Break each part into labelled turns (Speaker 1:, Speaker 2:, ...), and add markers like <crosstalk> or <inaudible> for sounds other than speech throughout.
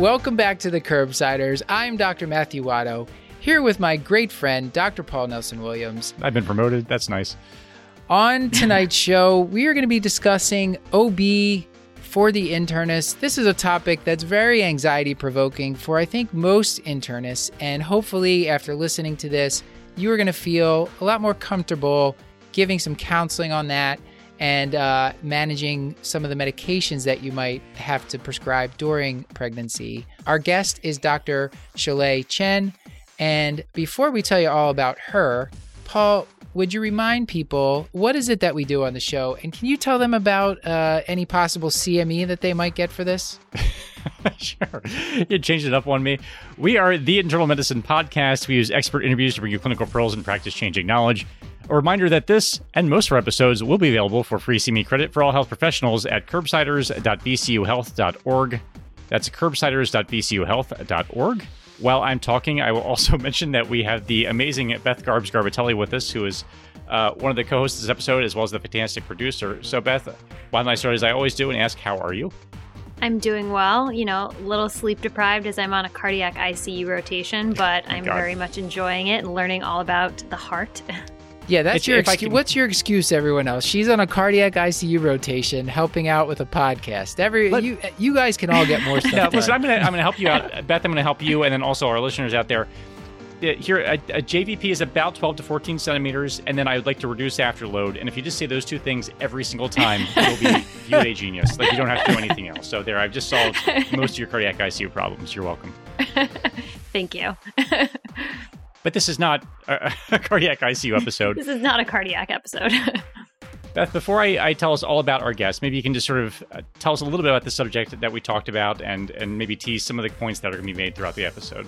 Speaker 1: Welcome back to the Curbsiders. I'm Dr. Matthew Watto, here with my great friend, Dr. Paul Nelson Williams.
Speaker 2: I've been promoted. That's nice.
Speaker 1: On <laughs> tonight's show, we are going to be discussing OB for the internist. This is a topic that's very anxiety provoking for, I think, most internists. And hopefully, after listening to this, you are going to feel a lot more comfortable giving some counseling on that and uh, managing some of the medications that you might have to prescribe during pregnancy. Our guest is Dr. Xiaolei Chen. And before we tell you all about her, Paul, would you remind people what is it that we do on the show? And can you tell them about uh, any possible CME that they might get for this? <laughs>
Speaker 2: sure. You changed it up on me. We are the Internal Medicine Podcast. We use expert interviews to bring you clinical pearls and practice changing knowledge. A reminder that this and most of our episodes will be available for free CME credit for all health professionals at curbsiders.vcuhealth.org. That's curbsiders.vcuhealth.org. While I'm talking, I will also <laughs> mention that we have the amazing Beth Garbs Garbitelli with us, who is uh, one of the co-hosts of this episode, as well as the fantastic producer. So, Beth, why don't I start as I always do and ask, how are you?
Speaker 3: I'm doing well, you know, a little sleep deprived as I'm on a cardiac ICU rotation, but I'm
Speaker 2: God.
Speaker 3: very much enjoying it and learning all about the heart. <laughs>
Speaker 1: Yeah, that's
Speaker 2: If-
Speaker 1: your
Speaker 2: if I
Speaker 1: excuse.
Speaker 2: can-
Speaker 1: What's your excuse, everyone else? She's on a cardiac ICU rotation, helping out with a podcast. Every
Speaker 2: Let-
Speaker 1: you, you guys can all get more <laughs> stuff.
Speaker 2: No, listen, I'm gonna I'm gonna help you out, <laughs> Beth. I'm gonna help you, and then also our listeners out there. Uh, here, a, a JVP is about 12 to 14 centimeters, and then I would like to reduce afterload. And if you just say those two things every single time, <laughs> you'll be viewed a genius. Like you don't have to do anything else. So there, I've just solved most of your cardiac ICU problems. You're welcome.
Speaker 3: Thank you.
Speaker 2: But this is not a, a cardiac ICU episode. <laughs>
Speaker 3: this is not a cardiac episode. <laughs>
Speaker 2: Beth, before I, I tell us all about our guest, maybe you can just sort of uh, tell us a little bit about the subject that we talked about, and and maybe tease some of the points that are going to be made throughout the episode.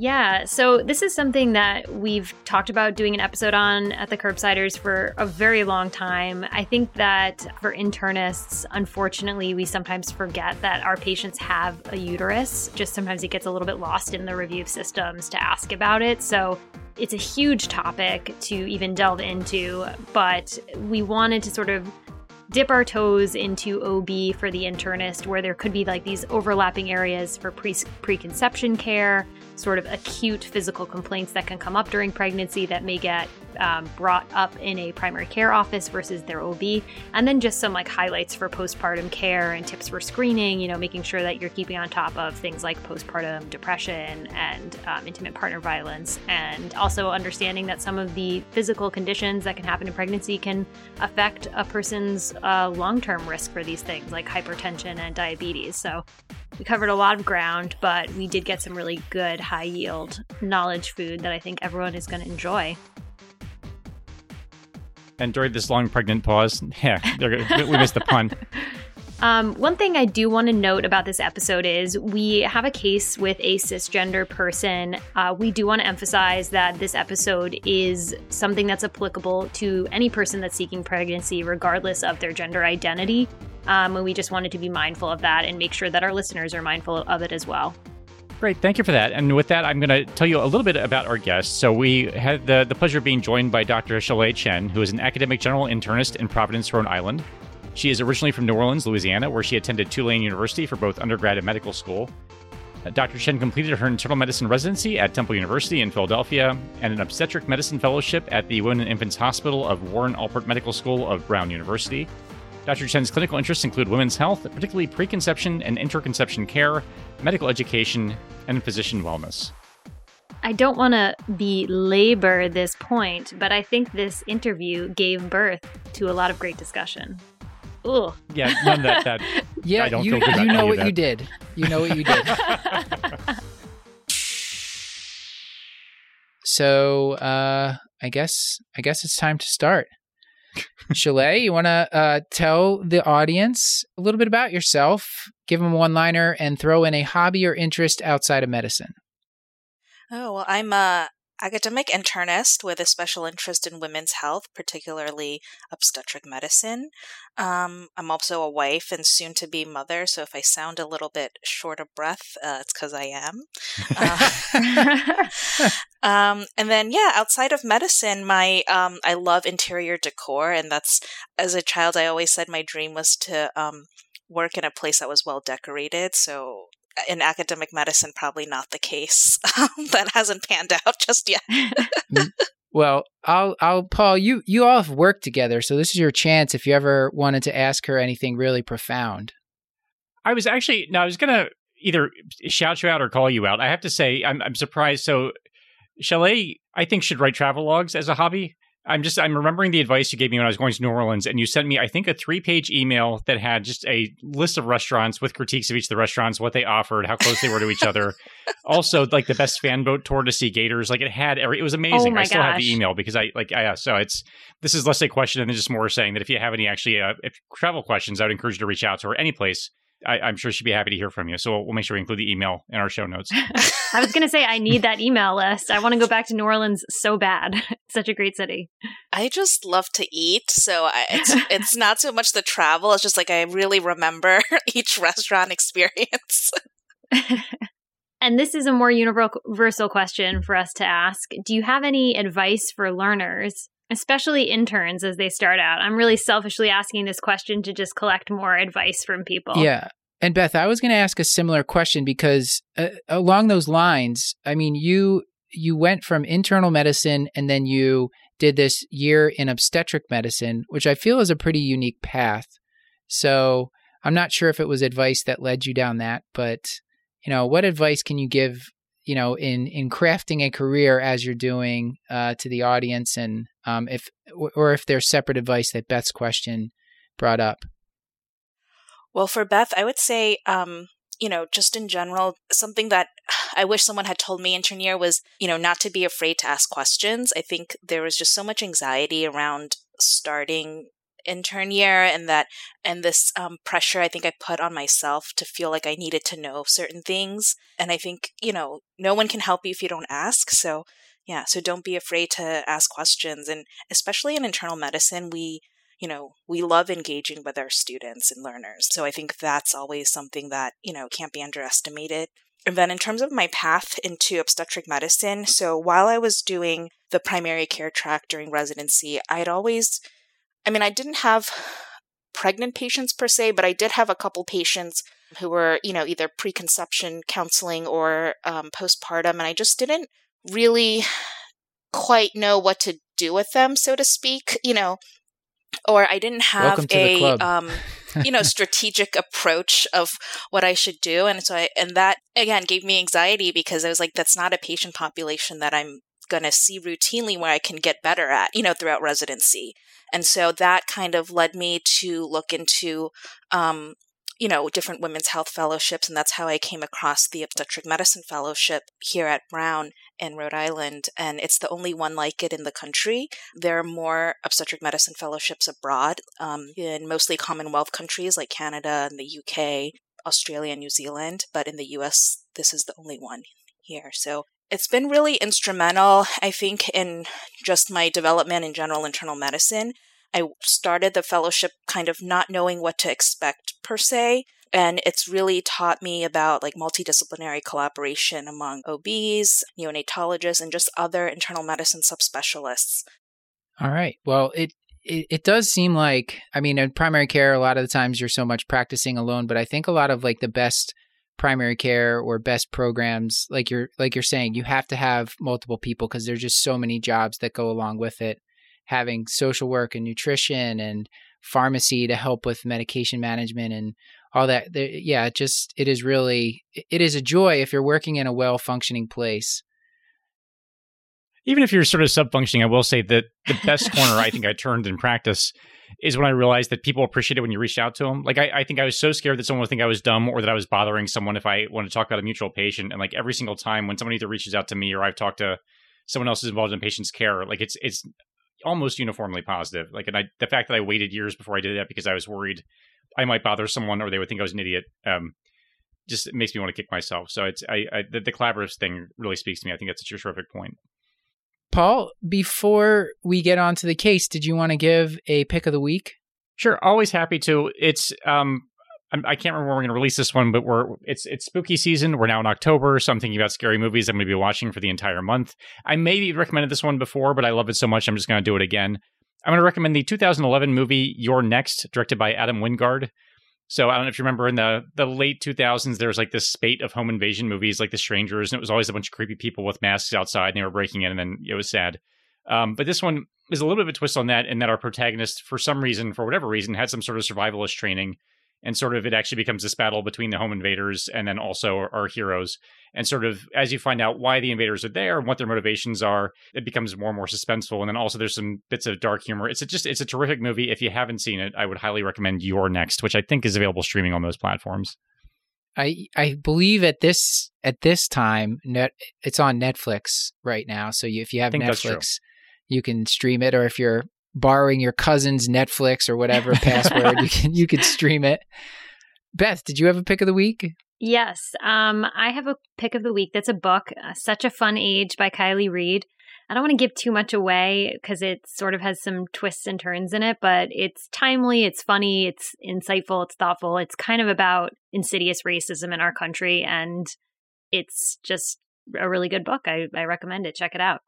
Speaker 3: Yeah, so this is something that we've talked about doing an episode on at the Curbsiders for a very long time. I think that for internists, unfortunately, we sometimes forget that our patients have a uterus. Just sometimes it gets a little bit lost in the review of systems to ask about it. So it's a huge topic to even delve into, but we wanted to sort of dip our toes into OB for the internist, where there could be like these overlapping areas for pre- preconception care, sort of acute physical complaints that can come up during pregnancy that may get um, brought up in a primary care office versus their OB, and then just some like highlights for postpartum care and tips for screening. You know, making sure that you're keeping on top of things like postpartum depression and um, intimate partner violence, and also understanding that some of the physical conditions that can happen in pregnancy can affect a person's uh, long-term risk for these things like hypertension and diabetes. So we covered a lot of ground, but we did get some really good high yield knowledge food that I think everyone is going to enjoy.
Speaker 2: And during this long pregnant pause, <laughs> yeah, we missed the pun. <laughs>
Speaker 3: Um, one thing I do want to note about this episode is we have a case with a cisgender person. Uh, we do want to emphasize that this episode is something that's applicable to any person that's seeking pregnancy, regardless of their gender identity. Um, and we just wanted to be mindful of that and make sure that our listeners are mindful of it as well.
Speaker 2: Great, thank you for that. And with that, I'm going to tell you a little bit about our guest. So we had the, the pleasure of being joined by Dr. Xiaolei Chen, who is an academic general internist in Providence, Rhode Island. She is originally from New Orleans, Louisiana, where she attended Tulane University for both undergrad and medical school. Uh, Dr. Chen completed her internal medicine residency at Temple University in Philadelphia and an obstetric medicine fellowship at the Women and Infants Hospital of Warren Alpert Medical School of Brown University. Dr. Chen's clinical interests include women's health, particularly preconception and interconception care, medical education, and physician wellness.
Speaker 3: I don't want to belabor this point, but I think this interview gave birth to a lot of great discussion. Ugh.
Speaker 2: Yeah, none that. that <laughs>
Speaker 1: yeah,
Speaker 2: I don't
Speaker 1: you,
Speaker 2: feel good about
Speaker 1: you know what you did. You know what you did. <laughs> so uh, I guess I guess it's time to start. Xiaolei, you want to uh, tell the audience a little bit about yourself, give them one liner, and throw in a hobby or interest outside of medicine.
Speaker 4: Oh, well, I'm a academic internist with a special interest in women's health, particularly obstetric medicine. Um, I'm also a wife and soon to be mother, so if I sound a little bit short of breath, uh, it's because I am. <laughs> Uh, <laughs> um, and then, yeah, outside of medicine, my um, I love interior decor, and that's as a child, I always said my dream was to um, work in a place that was well decorated. So in academic medicine, probably not the case. <laughs> that hasn't panned out just yet. <laughs>
Speaker 1: Mm. well, I'll, I'll, Paul, you, you all have worked together, so this is your chance if you ever wanted to ask her anything really profound.
Speaker 2: I was actually, no, I was going to either shout you out or call you out. I have to say, I'm, I'm surprised. So, Xiaolei, I think, should write travel logs as a hobby. I'm just I'm remembering the advice you gave me when I was going to New Orleans, and you sent me I think a three page email that had just a list of restaurants with critiques of each of the restaurants, what they offered, how close they were to each other. <laughs> also, like the best fan boat tour to see gators. Like it had every. It was amazing.
Speaker 3: Oh
Speaker 2: I still
Speaker 3: gosh.
Speaker 2: have the email because I like yeah. So it's this is less a question and then just more saying that if you have any actually uh, if travel questions, I would encourage you to reach out to her any place. I, am sure she'd be happy to hear from you. So we'll, we'll make sure we include the email in our show notes. <laughs>
Speaker 3: I was going to say, I need that email list. I want to go back to New Orleans so bad. <laughs> Such a great city.
Speaker 4: I just love to eat, so I, it's <laughs> it's not so much the travel. It's just like I really remember each restaurant experience.
Speaker 3: and this is a more universal question for us to ask. Do you have any advice for learners, especially interns as they start out? I'm really selfishly asking this question to just collect more advice from people.
Speaker 1: Yeah. And Beth, I was going to ask a similar question because uh, along those lines, I mean, you you went from internal medicine and then you did this year in obstetric medicine, which I feel is a pretty unique path. So, I'm not sure if it was advice that led you down that, but you know, what advice can you give, you know, in in crafting a career as you're doing uh, to the audience, and um, if or if there's separate advice that Beth's question brought up?
Speaker 4: Well, for Beth, I would say, um, you know, just in general, something that I wish someone had told me intern year was, you know, not to be afraid to ask questions. I think there was just so much anxiety around starting intern year and that and this um, pressure i think i put on myself to feel like i needed to know certain things and i think you know no one can help you if you don't ask so yeah so don't be afraid to ask questions and especially in internal medicine we you know we love engaging with our students and learners so i think that's always something that you know can't be underestimated. And then in terms of my path into obstetric medicine so while i was doing the primary care track during residency i'd always I mean, I didn't have pregnant patients per se, but I did have a couple patients who were, you know, either preconception counseling or um, postpartum, and I just didn't really quite know what to do with them, so to speak, you know, or I didn't have a, um, you know, <laughs> strategic approach of what I should do, and so I, and that again gave me anxiety because I was like, that's not a patient population that I'm going to see routinely where I can get better at, you know, throughout residency. And so that kind of led me to look into, um, you know, different women's health fellowships. And that's how I came across the obstetric medicine fellowship here at Brown in Rhode Island. And it's the only one like it in the country. There are more obstetric medicine fellowships abroad um, in mostly Commonwealth countries like Canada and the UK, Australia, and New Zealand. But in the US, this is the only one here. So it's been really instrumental, I think, in just my development in general internal medicine. I started the fellowship kind of not knowing what to expect per se. And it's really taught me about like multidisciplinary collaboration among OBs, neonatologists, and just other internal medicine subspecialists.
Speaker 1: All right. Well, it, it, it does seem like, I mean, in primary care, a lot of the times you're so much practicing alone, but I think a lot of like the best primary care or best programs like you're like you're saying you have to have multiple people because there's just so many jobs that go along with it having social work and nutrition and pharmacy to help with medication management and all that yeah it just it is really it is a joy if you're working in a well functioning place
Speaker 2: even if you're sort of sub functioning i will say that the best corner i think i <laughs> turned in practice is when I realized that people appreciate it when you reached out to them. Like I, I, think I was so scared that someone would think I was dumb or that I was bothering someone if I want to talk about a mutual patient. And like every single time when someone either reaches out to me or I've talked to someone else who's involved in patient's care, like it's it's almost uniformly positive. Like and I the fact that I waited years before I did that because I was worried I might bother someone or they would think I was an idiot. Um, just it makes me want to kick myself. So it's I, I the, the collaborative thing really speaks to me. I think that's such a terrific point.
Speaker 1: Paul, before we get on to the case, did you want to give a pick of the week?
Speaker 2: Sure, always happy to. It's um I can't remember when we're going to release this one, but we're it's it's spooky season. We're now in October, so I'm thinking about scary movies. I'm going to be watching for the entire month. I maybe recommended this one before, but I love it so much, I'm just going to do it again. I'm going to recommend the 2011 movie You're Next, directed by Adam Wingard. So I don't know if you remember in the the late 2000s, there was like this spate of home invasion movies, like The Strangers, and it was always a bunch of creepy people with masks outside, and they were breaking in, and then it was sad. Um, but this one is a little bit of a twist on that, in that our protagonist, for some reason, for whatever reason, had some sort of survivalist training and sort of it actually becomes this battle between the home invaders and then also our, our, heroes. And sort of as you find out why the invaders are there and what their motivations are it becomes more and more suspenseful. And then also there's some bits of dark humor. It's a, just it's a terrific movie. If you haven't seen it i would highly recommend You're Next which i think is available streaming on those platforms.
Speaker 1: I I believe at this at this time net it's on Netflix right now. So you, if you have Netflix, you can stream it, or if you're borrowing your cousin's Netflix or whatever password, you can you can stream it. Beth, did you have a pick of the week?
Speaker 3: Yes, um, I have a pick of the week. That's a book, uh, Such a Fun Age by Kiley Reid. I don't want to give too much away because it sort of has some twists and turns in it, but it's timely, it's funny, it's insightful, it's thoughtful. It's kind of about insidious racism in our country, and it's just a really good book. I, I recommend it. Check it out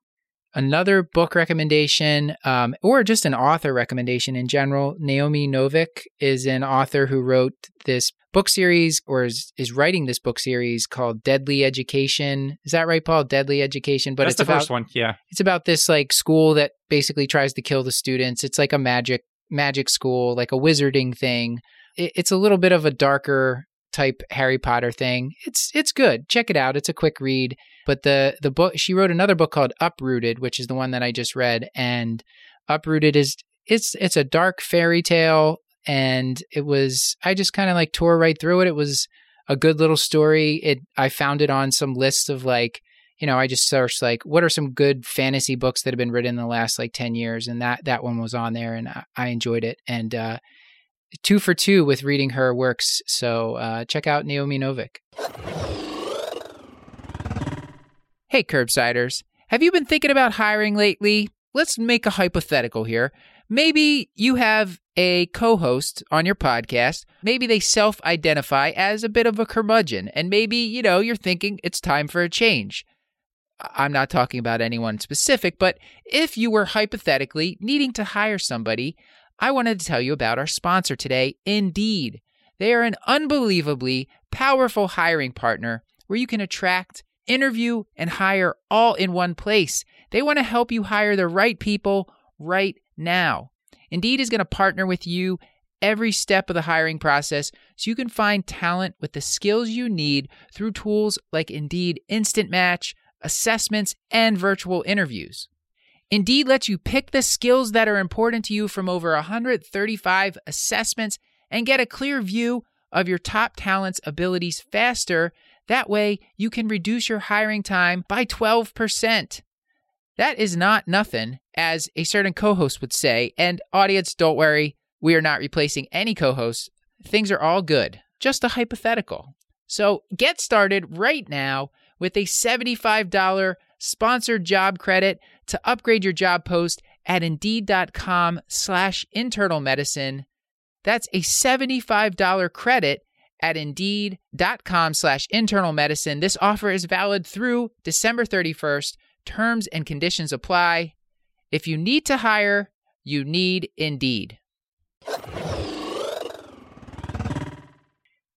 Speaker 1: another book recommendation um, or just an author recommendation in general. Naomi novik is an author who wrote this book series or is, is writing this book series called deadly education. Is that right paul? Deadly education
Speaker 2: but
Speaker 1: That's
Speaker 2: it's the
Speaker 1: about,
Speaker 2: first one yeah.
Speaker 1: it's about this like school that basically tries to kill the students. It's like a magic magic school like a wizarding thing. It, it's a little bit of a darker type Harry Potter thing. It's it's good. Check it out. It's a quick read. But the the book she wrote another book called Uprooted, which is the one that I just read. And Uprooted is it's it's a dark fairy tale, and it was I just kind of like tore right through it. It was a good little story. It I found it on some list of like you know I just searched like what are some good fantasy books that have been written in the last like ten years, and that that one was on there, and I, I enjoyed it. And uh, two for two with reading her works. So uh, check out Naomi Novik. Hey, curbsiders. Have you been thinking about hiring lately? Let's make a hypothetical here. Maybe you have a co host on your podcast. Maybe they self identify as a bit of a curmudgeon, and maybe, you know, you're thinking it's time for a change. I'm not talking about anyone specific, but if you were hypothetically needing to hire somebody, I wanted to tell you about our sponsor today, Indeed. They are an unbelievably powerful hiring partner where you can attract, interview, and hire all in one place. They want to help you hire the right people right now. Indeed is going to partner with you every step of the hiring process so you can find talent with the skills you need through tools like Indeed Instant Match, assessments, and virtual interviews. Indeed lets you pick the skills that are important to you from over 135 assessments and get a clear view of your top talent's abilities faster. That way, you can reduce your hiring time by 12%. That is not nothing, as a certain co host would say. And, audience, don't worry, we are not replacing any co hosts. Things are all good, just a hypothetical. So, get started right now with a $75 sponsored job credit to upgrade your job post at indeed.com slash internal medicine. That's a $75 credit at indeed.com slash internal medicine. This offer is valid through December 31st. Terms and conditions apply. If you need to hire, you need Indeed.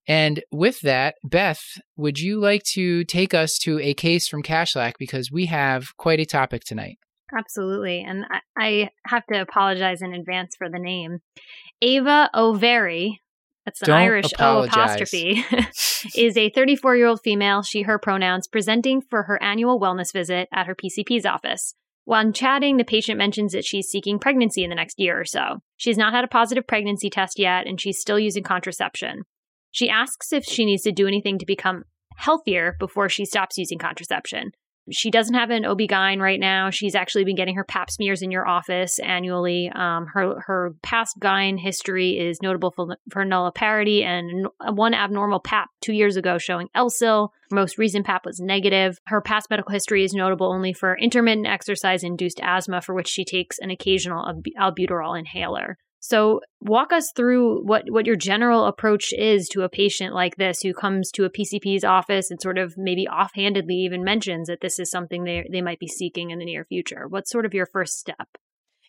Speaker 1: And with that, Beth, would you like to take us to a case from Kashlak because we have quite a topic tonight?
Speaker 3: Absolutely. And I have to apologize in advance for the name. Ava O'Very, that's an
Speaker 1: Don't
Speaker 3: Irish
Speaker 1: apologize.
Speaker 3: O apostrophe, <laughs> <laughs> is a 34 year old female, she, her pronouns, presenting for her annual wellness visit at her PCP's office. While chatting, the patient mentions that she's seeking pregnancy in the next year or so. She's not had a positive pregnancy test yet, and she's still using contraception. She asks if she needs to do anything to become healthier before she stops using contraception. She doesn't have an OB-GYN right now. She's actually been getting her pap smears in your office annually. Um, her her past GYN history is notable for, for nulliparity and one abnormal pap two years ago showing LSIL. Most recent pap was negative. Her past medical history is notable only for intermittent exercise induced asthma, for which she takes an occasional albuterol inhaler. So walk us through what, what your general approach is to a patient like this who comes to a PCP's office and sort of maybe offhandedly even mentions that this is something they, they might be seeking in the near future. What's sort of your first step?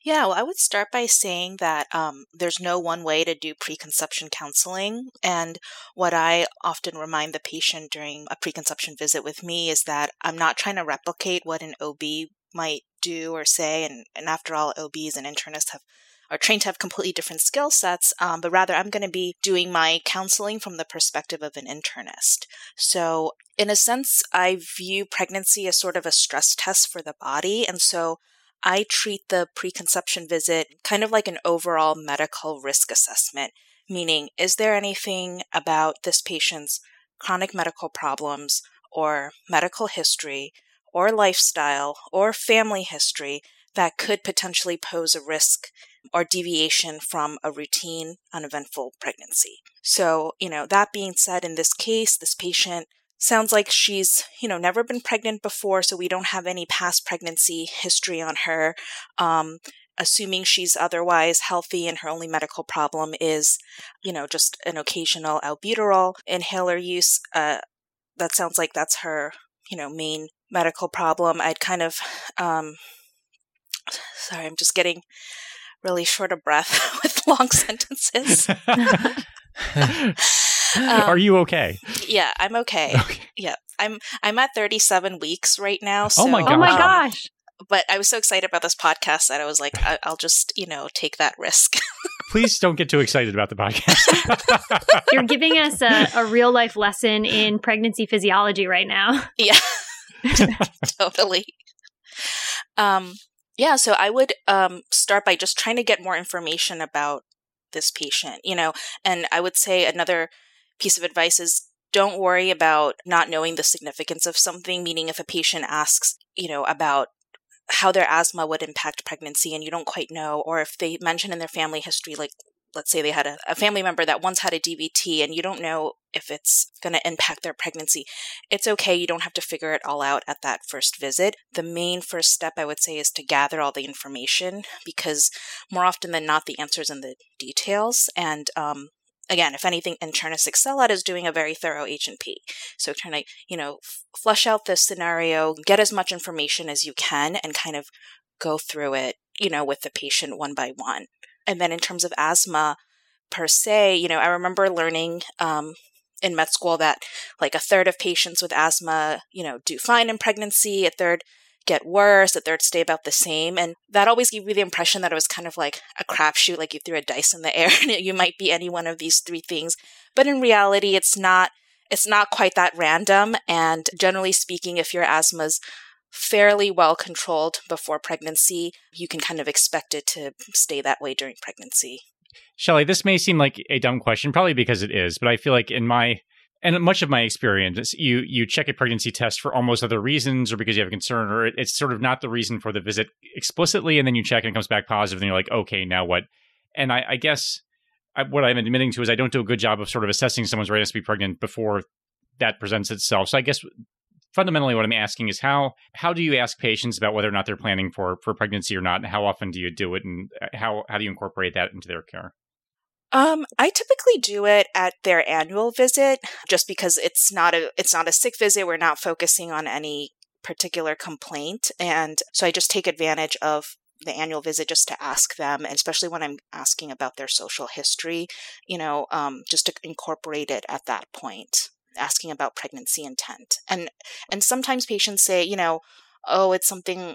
Speaker 4: Yeah, well, I would start by saying that um, there's no one way to do preconception counseling. And what I often remind the patient during a preconception visit with me is that I'm not trying to replicate what an OB might do or say. And, and after all, OBs and internists have are trained to have completely different skill sets, um, but rather I'm going to be doing my counseling from the perspective of an internist. So, in a sense, I view pregnancy as sort of a stress test for the body. And so I treat the preconception visit kind of like an overall medical risk assessment, meaning, is there anything about this patient's chronic medical problems or medical history or lifestyle or family history that could potentially pose a risk or deviation from a routine uneventful pregnancy. So, you know, that being said, in this case, this patient sounds like she's, you know, never been pregnant before, so we don't have any past pregnancy history on her. Um, assuming she's otherwise healthy and her only medical problem is, you know, just an occasional albuterol inhaler use, uh, that sounds like that's her, you know, main medical problem. I'd kind of, um, <sighs> sorry, I'm just getting really short of breath <laughs> with long sentences. <laughs>
Speaker 2: um, Are you okay?
Speaker 4: Yeah, I'm okay. okay. Yeah, I'm I'm at 37 weeks right now. So,
Speaker 2: oh my gosh!
Speaker 3: Oh my gosh!
Speaker 4: but I was so excited about this podcast that I was like, I- will just you know take that risk. <laughs>
Speaker 2: Please don't get too excited about the podcast.
Speaker 3: You're giving us a, a real life lesson in pregnancy physiology right now.
Speaker 4: Yeah, totally. Um, yeah, so I would um, start by just trying to get more information about this patient, you know, and I would say another piece of advice is don't worry about not knowing the significance of something, meaning if a patient asks, you know, about how their asthma would impact pregnancy and you don't quite know, or if they mention in their family history, like let's say they had a, a family member that once had a DVT and you don't know if it's going to impact their pregnancy, it's okay. You don't have to figure it all out at that first visit. The main first step, I would say, is to gather all the information because more often than not, the answer's in the details. And um, again, if anything, internists excel at is doing a very thorough H&P. So trying to, you know, f- flush out this scenario, get as much information as you can and kind of go through it, you know, with the patient one by one. And then in terms of asthma per se, you know, I remember learning um, in med school that like a third of patients with asthma, you know, do fine in pregnancy, a third get worse, a third stay about the same. And that always gave me the impression that it was kind of like a crapshoot, like you threw a dice in the air <laughs> and you might be any one of these three things. But in reality, it's not. It's not quite that random. And generally speaking, if your asthma's fairly well controlled before pregnancy, you can kind of expect it to stay that way during pregnancy.
Speaker 2: Shelly, this may seem like a dumb question, probably because it is, but I feel like in my and much of my experience, you you check a pregnancy test for almost other reasons, or because you have a concern, or it's sort of not the reason for the visit explicitly, and then you check and it comes back positive, and you're like, okay, now what? And I, I guess I, what I'm admitting to is I don't do a good job of sort of assessing someone's readiness to be pregnant before that presents itself. So I guess fundamentally what I'm asking is how how do you ask patients about whether or not they're planning for for pregnancy or not, and how often do you do it, and uh, how how do you incorporate that into their care?
Speaker 4: Um, I typically do it at their annual visit, just because it's not a it's not a sick visit. We're not focusing on any particular complaint, and so I just take advantage of the annual visit just to ask them, and especially when I'm asking about their social history, you know, um, just to incorporate it at that point asking about pregnancy intent. And and sometimes patients say, you know, oh, it's something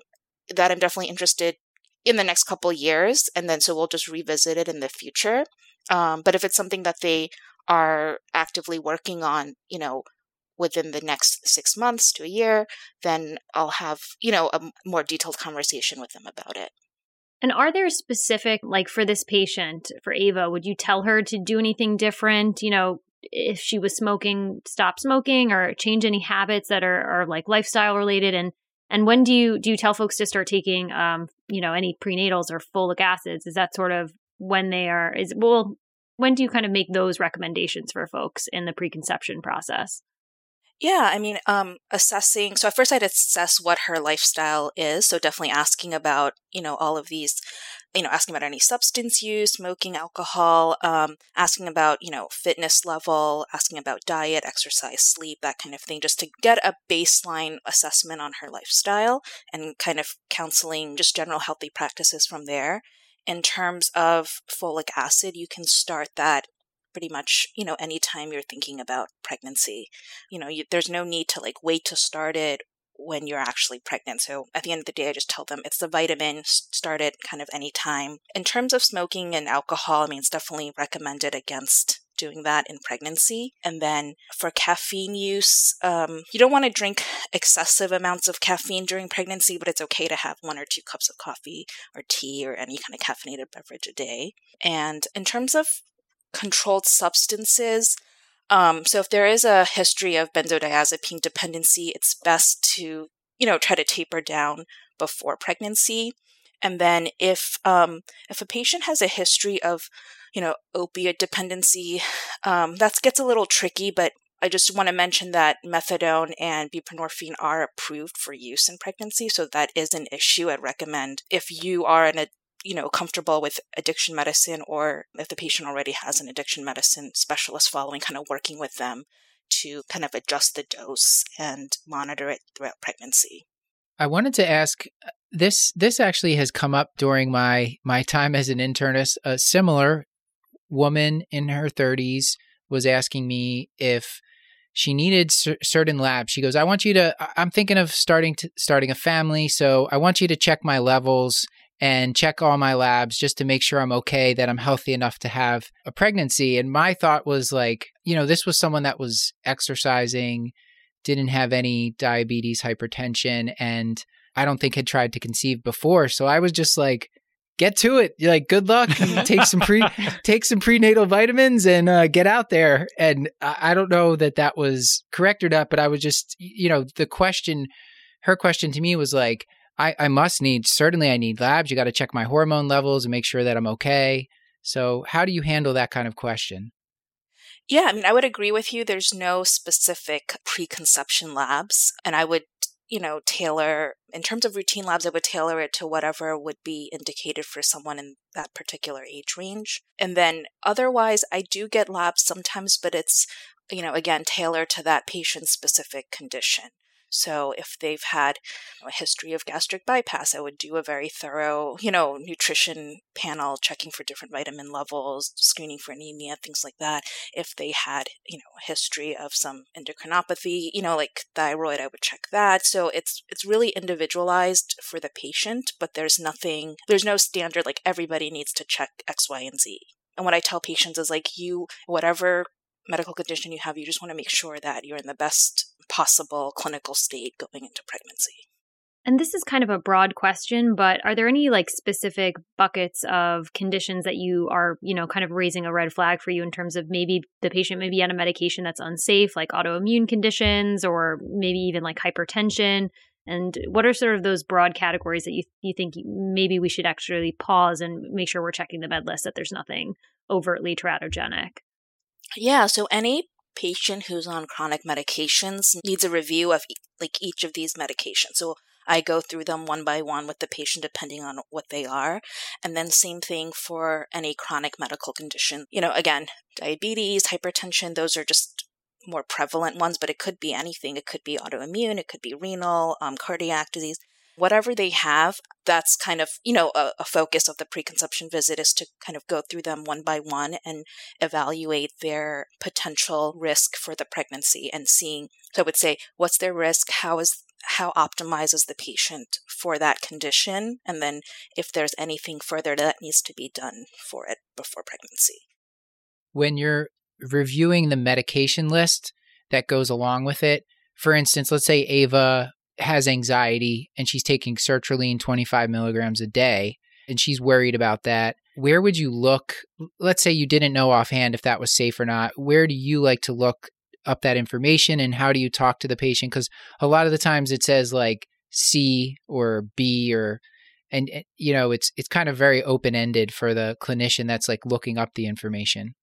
Speaker 4: that I'm definitely interested in the next couple years, and then so we'll just revisit it in the future. Um, but if it's something that they are actively working on, you know, within the next six months to a year, then I'll have, you know, a more detailed conversation with them about it.
Speaker 3: And are there specific, like for this patient, for Ava, would you tell her to do anything different? You know, if she was smoking, stop smoking or change any habits that are, are like lifestyle related. And And when do you do you tell folks to start taking, um, you know, any prenatals or folic acids? Is that sort of when they are? Is well, when do you kind of make those recommendations for folks in the preconception process?
Speaker 4: Yeah, I mean, um, assessing. So at first, I'd assess what her lifestyle is. So definitely asking about, you know, all of these, you know, asking about any substance use, smoking, alcohol, um, asking about, you know, fitness level, asking about diet, exercise, sleep, that kind of thing, just to get a baseline assessment on her lifestyle and kind of counseling, just general healthy practices from there in terms of folic acid, you can start that pretty much, you know, anytime you're thinking about pregnancy. You know, you, there's no need to like wait to start it when you're actually pregnant. So at the end of the day, I just tell them it's the vitamin, start it kind of any time. In terms of smoking and alcohol, I mean, it's definitely recommended against doing that in pregnancy. And then for caffeine use, um, you don't want to drink excessive amounts of caffeine during pregnancy, but it's okay to have one or two cups of coffee or tea or any kind of caffeinated beverage a day. And in terms of controlled substances. Um, so if there is a history of benzodiazepine dependency, it's best to, you know, try to taper down before pregnancy. And then if um, if a patient has a history of, you know, opiate dependency, um, that gets a little tricky. But I just want to mention that methadone and buprenorphine are approved for use in pregnancy, so that is an issue. I'd recommend if you are in a you know, comfortable with addiction medicine or if the patient already has an addiction medicine specialist following, kind of working with them to kind of adjust the dose and monitor it throughout pregnancy.
Speaker 1: I wanted to ask uh, this this actually has come up during my my time as an internist. A similar woman in her 30s was asking me if she needed c- certain labs. She goes, "I want you to I'm thinking of starting to starting a family, so I want you to check my levels and check all my labs just to make sure I'm okay, that I'm healthy enough to have a pregnancy. And my thought was like, you know, this was someone that was exercising, didn't have any diabetes, hypertension, and I don't think had tried to conceive before. So I was just like, get to it. You're like, good luck. <laughs> take some pre take some prenatal vitamins and uh, get out there. And I, I don't know that that was correct or not, but I was just, you know, the question, her question to me was like, I, I must need, certainly, I need labs. You got to check my hormone levels and make sure that I'm okay. So, how do you handle that kind of question?
Speaker 4: Yeah, I mean, I would agree with you. There's no specific preconception labs. And I would, you know, tailor, in terms of routine labs, I would tailor it to whatever would be indicated for someone in that particular age range. And then otherwise, I do get labs sometimes, but it's, you know, again, tailored to that patient specific condition. So if they've had a history of gastric bypass, I would do a very thorough, you know, nutrition panel checking for different vitamin levels, screening for anemia, things like that. If they had, you know, a history of some endocrinopathy, you know, like thyroid, I would check that. So it's it's really individualized for the patient, but there's nothing there's no standard like everybody needs to check X, Y, and Z. And what I tell patients is like you whatever medical condition you have, you just want to make sure that you're in the best possible clinical state going into pregnancy.
Speaker 3: And this is kind of a broad question, but are there any like specific buckets of conditions that you are, you know, kind of raising a red flag for you in terms of maybe the patient may be on a medication that's unsafe, like autoimmune conditions, or maybe even like hypertension? And what are sort of those broad categories that you you think maybe we should actually pause and make sure we're checking the med list that there's nothing overtly teratogenic?
Speaker 4: Yeah, so any patient who's on chronic medications needs a review of like each of these medications. So I go through them one by one with the patient depending on what they are. And then same thing for any chronic medical condition. You know, again, diabetes, hypertension, those are just more prevalent ones, but it could be anything. It could be autoimmune, it could be renal, um, cardiac disease whatever they have, that's kind of, you know, a, a, focus of the preconception visit is to kind of go through them one by one and evaluate their potential risk for the pregnancy and seeing, so I would say, what's their risk? How is, how optimizes the patient for that condition? And then if there's anything further that needs to be done for it before pregnancy.
Speaker 1: When you're reviewing the medication list that goes along with it, for instance, let's say Ava has anxiety and she's taking sertraline 25 milligrams a day and she's worried about that, where would you look? Let's say you didn't know offhand if that was safe or not. Where do you like to look up that information and how do you talk to the patient? Because a lot of the times it says like C or B or and eh, you know it's it's kind of very open ended for the clinician that's like looking up the information.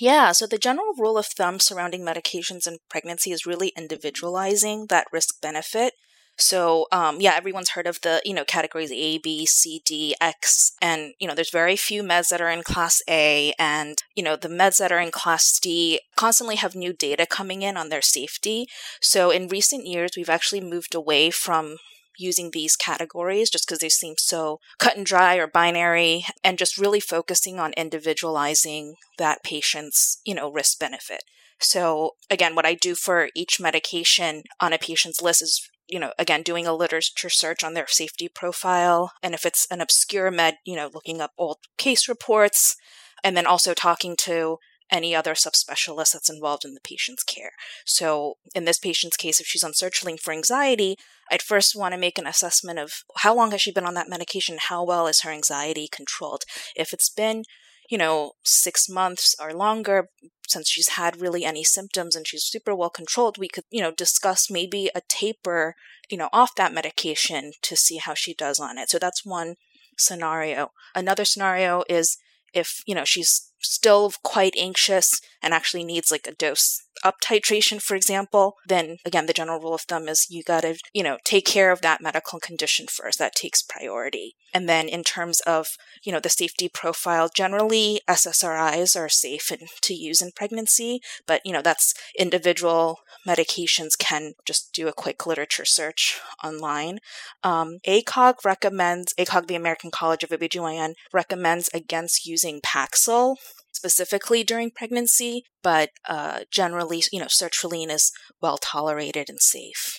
Speaker 4: Yeah, so the general rule of thumb surrounding medications in pregnancy is really individualizing that risk benefit. So, um, yeah, everyone's heard of the, you know, categories A, B, C, D, X, and, you know, there's very few meds that are in class A, and, you know, the meds that are in class D constantly have new data coming in on their safety. So, in recent years, we've actually moved away from using these categories just because they seem so cut and dry or binary and just really focusing on individualizing that patient's, you know, risk benefit. So again, what I do for each medication on a patient's list is you know, again, doing a literature search on their safety profile. And if it's an obscure med, you know, looking up old case reports and then also talking to any other subspecialist that's involved in the patient's care. So, in this patient's case, if she's on sertraline for anxiety, I'd first want to make an assessment of how long has she been on that medication? How well is her anxiety controlled? If it's been, you know, six months or longer since she's had really any symptoms and she's super well controlled, we could, you know, discuss maybe a taper, you know, off that medication to see how she does on it. So that's one scenario. Another scenario is if, you know, she's still quite anxious and actually needs like a dose up titration, for example, then again, the general rule of thumb is you got to, you know, take care of that medical condition first. That takes priority. And then in terms of, you know, the safety profile, generally SSRIs are safe in, to use in pregnancy, but, you know, that's individual medications can just do a quick literature search online. Um, ACOG recommends, ACOG, the American College of OBGYN, recommends against using Paxil specifically during pregnancy, but uh, generally, you know, sertraline is well tolerated and safe.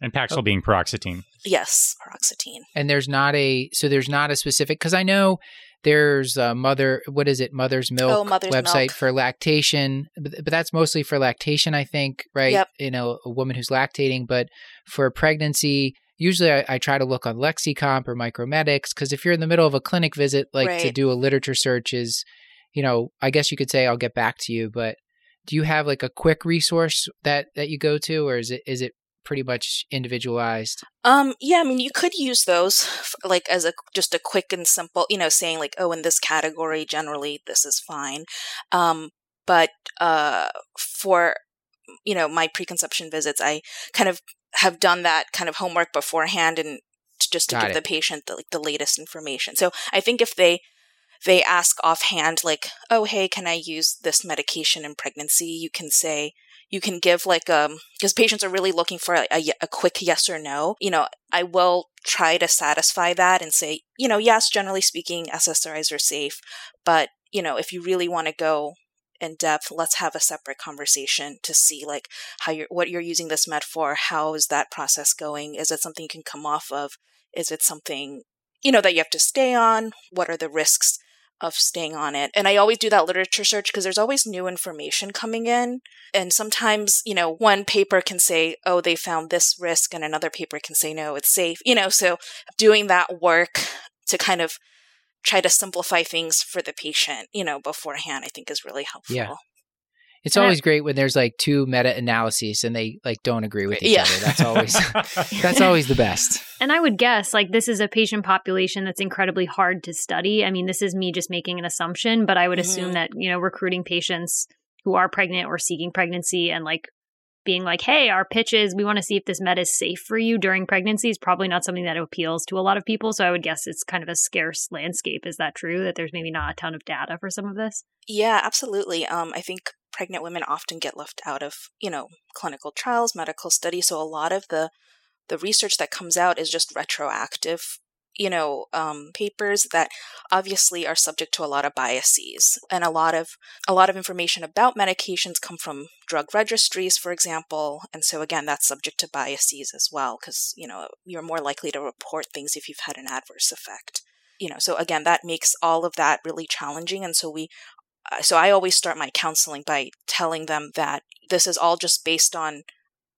Speaker 2: And Paxil oh. being paroxetine.
Speaker 4: Yes, paroxetine.
Speaker 1: And there's not a so there's not a specific because I know there's a mother what is it mother's milk
Speaker 4: oh, mother's
Speaker 1: website
Speaker 4: milk.
Speaker 1: for lactation but, but, that's mostly for lactation i think right
Speaker 4: yep.
Speaker 1: you know a woman who's lactating but for pregnancy usually I, I, try to look on lexicomp or Micromedex because if you're in the middle of a clinic visit like
Speaker 4: right.
Speaker 1: to do a literature search is you know, I guess you could say I'll get back to you, but do you have like a quick resource that that you go to or is it is it pretty much individualized?
Speaker 4: Um yeah, I mean you could use those like as a just a quick and simple, you know, saying like oh in this category generally this is fine. Um but uh for you know my preconception visits I kind of have done that kind of homework beforehand and just to
Speaker 1: Got
Speaker 4: give
Speaker 1: it.
Speaker 4: the patient the, like the latest information. So I think if they they ask offhand, like, oh, hey, can I use this medication in pregnancy? You can say, you can give like um because patients are really looking for a, a, a, quick yes or no you know i will try to satisfy that and say you know yes generally speaking ssris are safe but you know if you really want to go in depth let's have a separate conversation to see like how you're what you're using this med for how is that process going is it something you can come off of is it something you know that you have to stay on what are the risks of staying on it. And I always do that literature search because there's always new information coming in. And sometimes, you know, one paper can say, oh, they found this risk, and another paper can say, no, it's safe. You know, so doing that work to kind of try to simplify things for the patient, you know, beforehand, I think is really helpful.
Speaker 1: Yeah. It's always great when there's like two meta analyses and they like don't agree with each
Speaker 4: Yeah.
Speaker 1: other. That's always <laughs> <laughs> that's always the best.
Speaker 3: And I would guess like this is a patient population that's incredibly hard to study. I mean, this is me just making an assumption, but I would assume
Speaker 4: Mhm.
Speaker 3: that, you know, recruiting patients who are pregnant or seeking pregnancy and like being like, hey, our pitch is we want to see if this med is safe for you during pregnancy is probably not something that appeals to a lot of people. So I would guess it's kind of a scarce landscape. Is that true? That there's maybe not a ton of data for some of this?
Speaker 4: Yeah, absolutely. Um, I think pregnant women often get left out of, you know, clinical trials, medical studies. So a lot of the the research that comes out is just retroactive, you know, um, papers that obviously are subject to a lot of biases, and a lot of a lot of information about medications come from drug registries, for example. And so again, that's subject to biases as well, because you know you're more likely to report things if you've had an adverse effect. You know, so again, that makes all of that really challenging. And so we Uh, so I always start my counseling by telling them that this is all just based on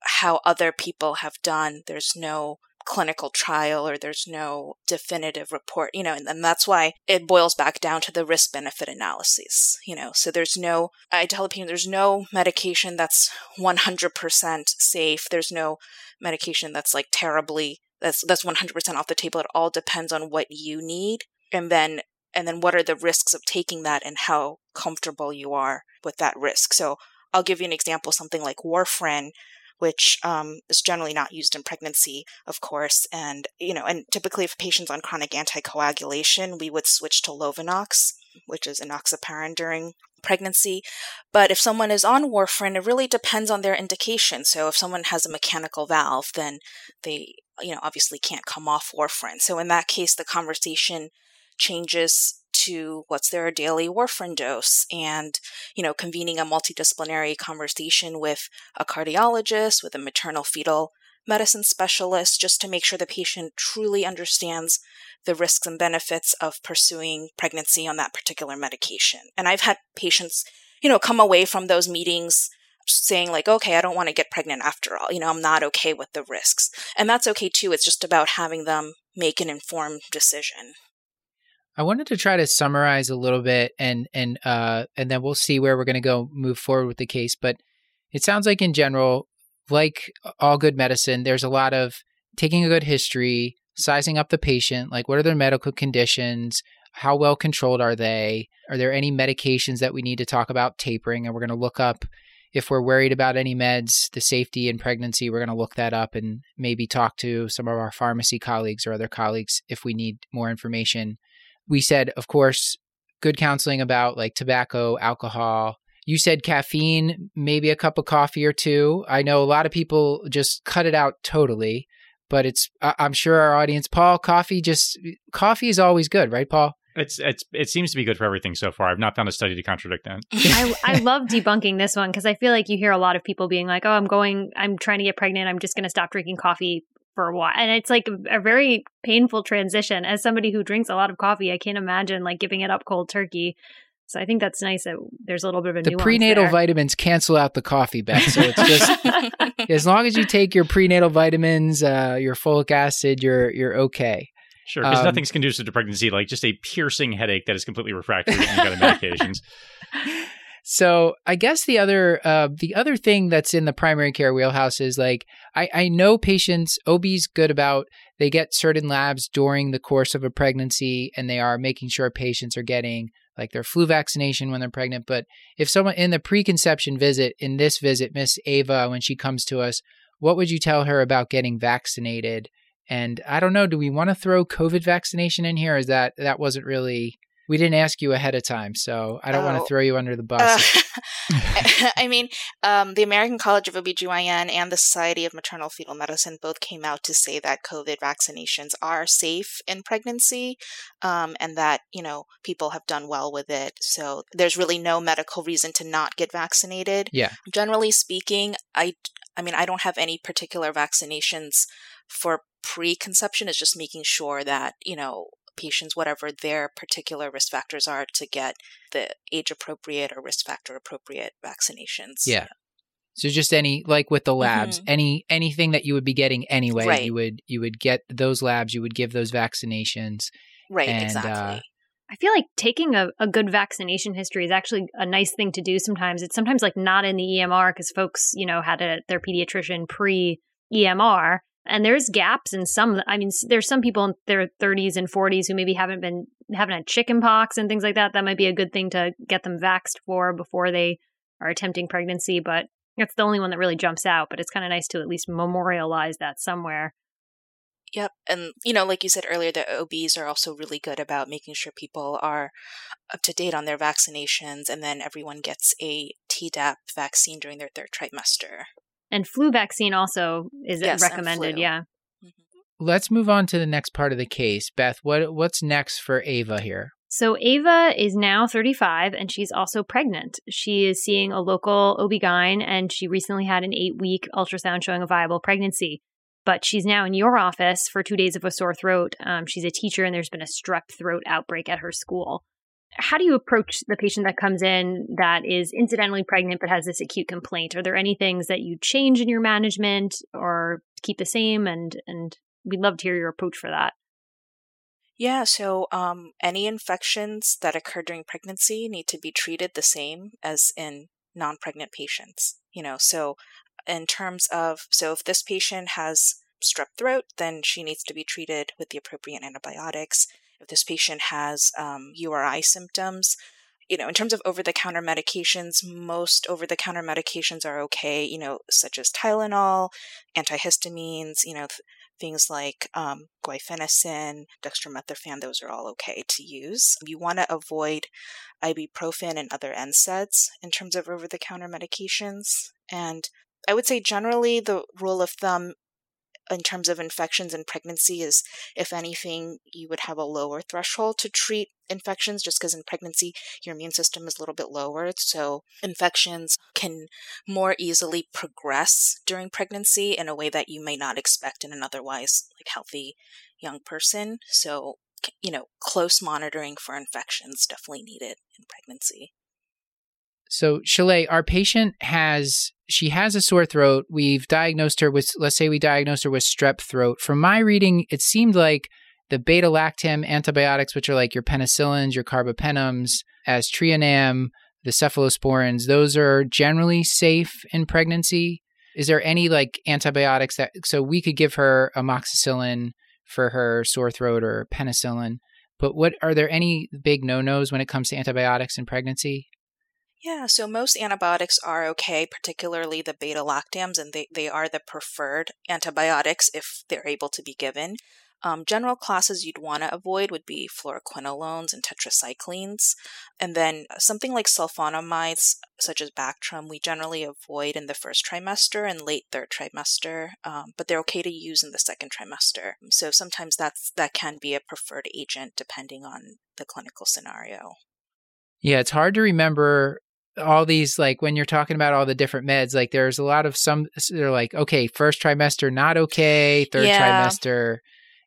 Speaker 4: how other people have done. There's no clinical trial or there's no definitive report, you know, and, and that's why it boils back down to the risk benefit analyses, you know. So there's no, I tell the patient there's no medication that's 100% safe. There's no medication that's like terribly, that's, that's 100% off the table. It all depends on what you need. And then, and then what are the risks of taking that and how comfortable you are with that risk. So I'll give you an example, something like warfarin which um, is generally not used in pregnancy, of course. And, you know, and typically if patients on chronic anticoagulation, we would switch to Lovenox, which is enoxaparin during pregnancy. But if someone is on warfarin, it really depends on their indication. So if someone has a mechanical valve, then they, you know, obviously can't come off warfarin. So in that case, the conversation changes to what's their daily warfarin dose and, you know, convening a multidisciplinary conversation with a cardiologist, with a maternal fetal medicine specialist, just to make sure the patient truly understands the risks and benefits of pursuing pregnancy on that particular medication. And I've had patients, you know, come away from those meetings saying like okay i don't want to get pregnant after all. You know i'm not okay with the risks. And that's okay too it's just about having them make an informed decision
Speaker 1: I wanted to try to summarize a little bit and and uh and then we'll see where we're going to go move forward with the case, but it sounds like in general like all good medicine there's a lot of taking a good history, sizing up the patient, like what are their medical conditions, how well controlled are they? Are there any medications that we need to talk about tapering and we're going to look up if we're worried about any meds, the safety in pregnancy, we're going to look that up and maybe talk to some of our pharmacy colleagues or other colleagues if we need more information we said, of course, good counseling about like tobacco, alcohol. You said caffeine, maybe a cup of coffee or two. I know a lot of people just cut it out totally, but it's, I'm sure our audience, Paul, coffee just, coffee is always good, right, Paul?
Speaker 2: It's it's it seems to be good for everything so far. I've not found a study to contradict that. <laughs>
Speaker 3: I, I love debunking this one because I feel like you hear a lot of people being like, "Oh, I'm going, I'm trying to get pregnant. I'm just going to stop drinking coffee for a while. And it's like a very painful transition. As somebody who drinks a lot of coffee, I can't imagine like giving it up cold turkey. So I think that's nice that there's a little bit of a
Speaker 1: the prenatal
Speaker 3: there.
Speaker 1: vitamins cancel out the coffee, Beth. So it's just <laughs> <laughs> as long as you take your prenatal vitamins, uh, your folic acid, you're you're okay.
Speaker 2: Sure, because um, nothing's conducive to pregnancy like just a piercing headache that is completely refractory to any kind of medications.
Speaker 1: So I guess the other uh, the other thing that's in the primary care wheelhouse is like I, I know patients OB's good about they get certain labs during the course of a pregnancy and they are making sure patients are getting like their flu vaccination when they're pregnant. But if someone in the preconception visit, in this visit, Miss Ava, when she comes to us, what would you tell her about getting vaccinated? And I don't know, do we want to throw COVID vaccination in here? Is that that wasn't really we didn't ask you ahead of time, so I don't oh. want to throw you under the <laughs> bus.
Speaker 4: Uh, <laughs> I mean, um, the American College of OBGYN and the Society of Maternal Fetal Medicine both came out to say that COVID vaccinations are safe in pregnancy um, and that, you know, people have done well with it. So there's really no medical reason to not get vaccinated.
Speaker 1: Yeah.
Speaker 4: Generally speaking, I, I mean, I don't have any particular vaccinations for preconception. It's just making sure that, you know, patients, whatever their particular risk factors are, to get the age appropriate or risk factor appropriate vaccinations.
Speaker 1: Yeah. So just any like with the labs, mm-hmm. any anything that you would be getting anyway, right. you would you would get those labs, you would give those vaccinations.
Speaker 4: Right, and, uh, exactly. Uh,
Speaker 3: I feel like taking a, a good vaccination history is actually a nice thing to do sometimes. It's sometimes like not in the EMR because folks, you know, had a, their pediatrician pre EMR and there's gaps in some i mean there's some people in their 30s and 40s who maybe haven't been haven't had chicken pox and things like that that might be a good thing to get them vaxed for before they are attempting pregnancy but that's the only one that really jumps out but it's kind of nice to at least memorialize that somewhere
Speaker 4: Yep. And, you know, like you said earlier, the OBs are also really good about making sure people are up to date on their vaccinations, and then everyone gets a Tdap vaccine during their third trimester.
Speaker 3: And flu vaccine also is yes, recommended. Yeah.
Speaker 1: Mm-hmm. Let's move on to the next part of the case. Beth, what what's next for Ava here?
Speaker 3: So Ava is now 35 and she's also pregnant. She is seeing a local OB-GYN and she recently had an 8-week ultrasound showing a viable pregnancy. But she's now in your office for 2 days of a sore throat. Um, she's a teacher and there's been a strep throat outbreak at her school how do you approach the patient that comes in that is incidentally pregnant but has this acute complaint? Are there any things that you change in your management or keep the same? And and we'd love to hear your approach for that.
Speaker 4: Yeah, so um, any infections that occur during pregnancy need to be treated the same as in non pregnant patients. You know, so in terms of, so if this patient has strep throat, then she needs to be treated with the appropriate antibiotics. If this patient has um, URI symptoms, you know, in terms of over the counter medications, most over the counter medications are okay, you know, such as Tylenol, antihistamines, you know, th- things like um, guaifenesin, dextromethorphan, those are all okay to use. You want to avoid ibuprofen and other NSAIDs in terms of over the counter medications. And I would say generally the rule of thumb in terms of infections and pregnancy is if anything you would have a lower threshold to treat infections just because in pregnancy your immune system is a little bit lower so infections can more easily progress during pregnancy in a way that you may not expect in an otherwise like healthy young person. So you know close monitoring for infections definitely needed in pregnancy
Speaker 1: so, Xiaolei, our patient has she has a sore throat. We've diagnosed her with let's say we diagnosed her with strep throat. From my reading, it seemed like the beta lactam antibiotics, which are like your penicillins, your carbapenems, aztreonam, the cephalosporins, those are generally safe in pregnancy. Is there any like antibiotics that so we could give her amoxicillin for her sore throat or penicillin? But what are there any big no-nos when it comes to antibiotics in pregnancy?
Speaker 4: Yeah, so most antibiotics are okay, particularly the beta lactams, and they, they are the preferred antibiotics if they're able to be given. Um, general classes you'd want to avoid would be fluoroquinolones and tetracyclines. And then something like sulfonamides, such as Bactrim, we generally avoid in the first trimester and late third trimester, um, but they're okay to use in the second trimester. So sometimes that's that can be a preferred agent depending on the clinical scenario.
Speaker 1: Yeah, it's hard to remember all these like when you're talking about all the different meds like there's a lot of some they're like okay first trimester not okay third yeah. trimester.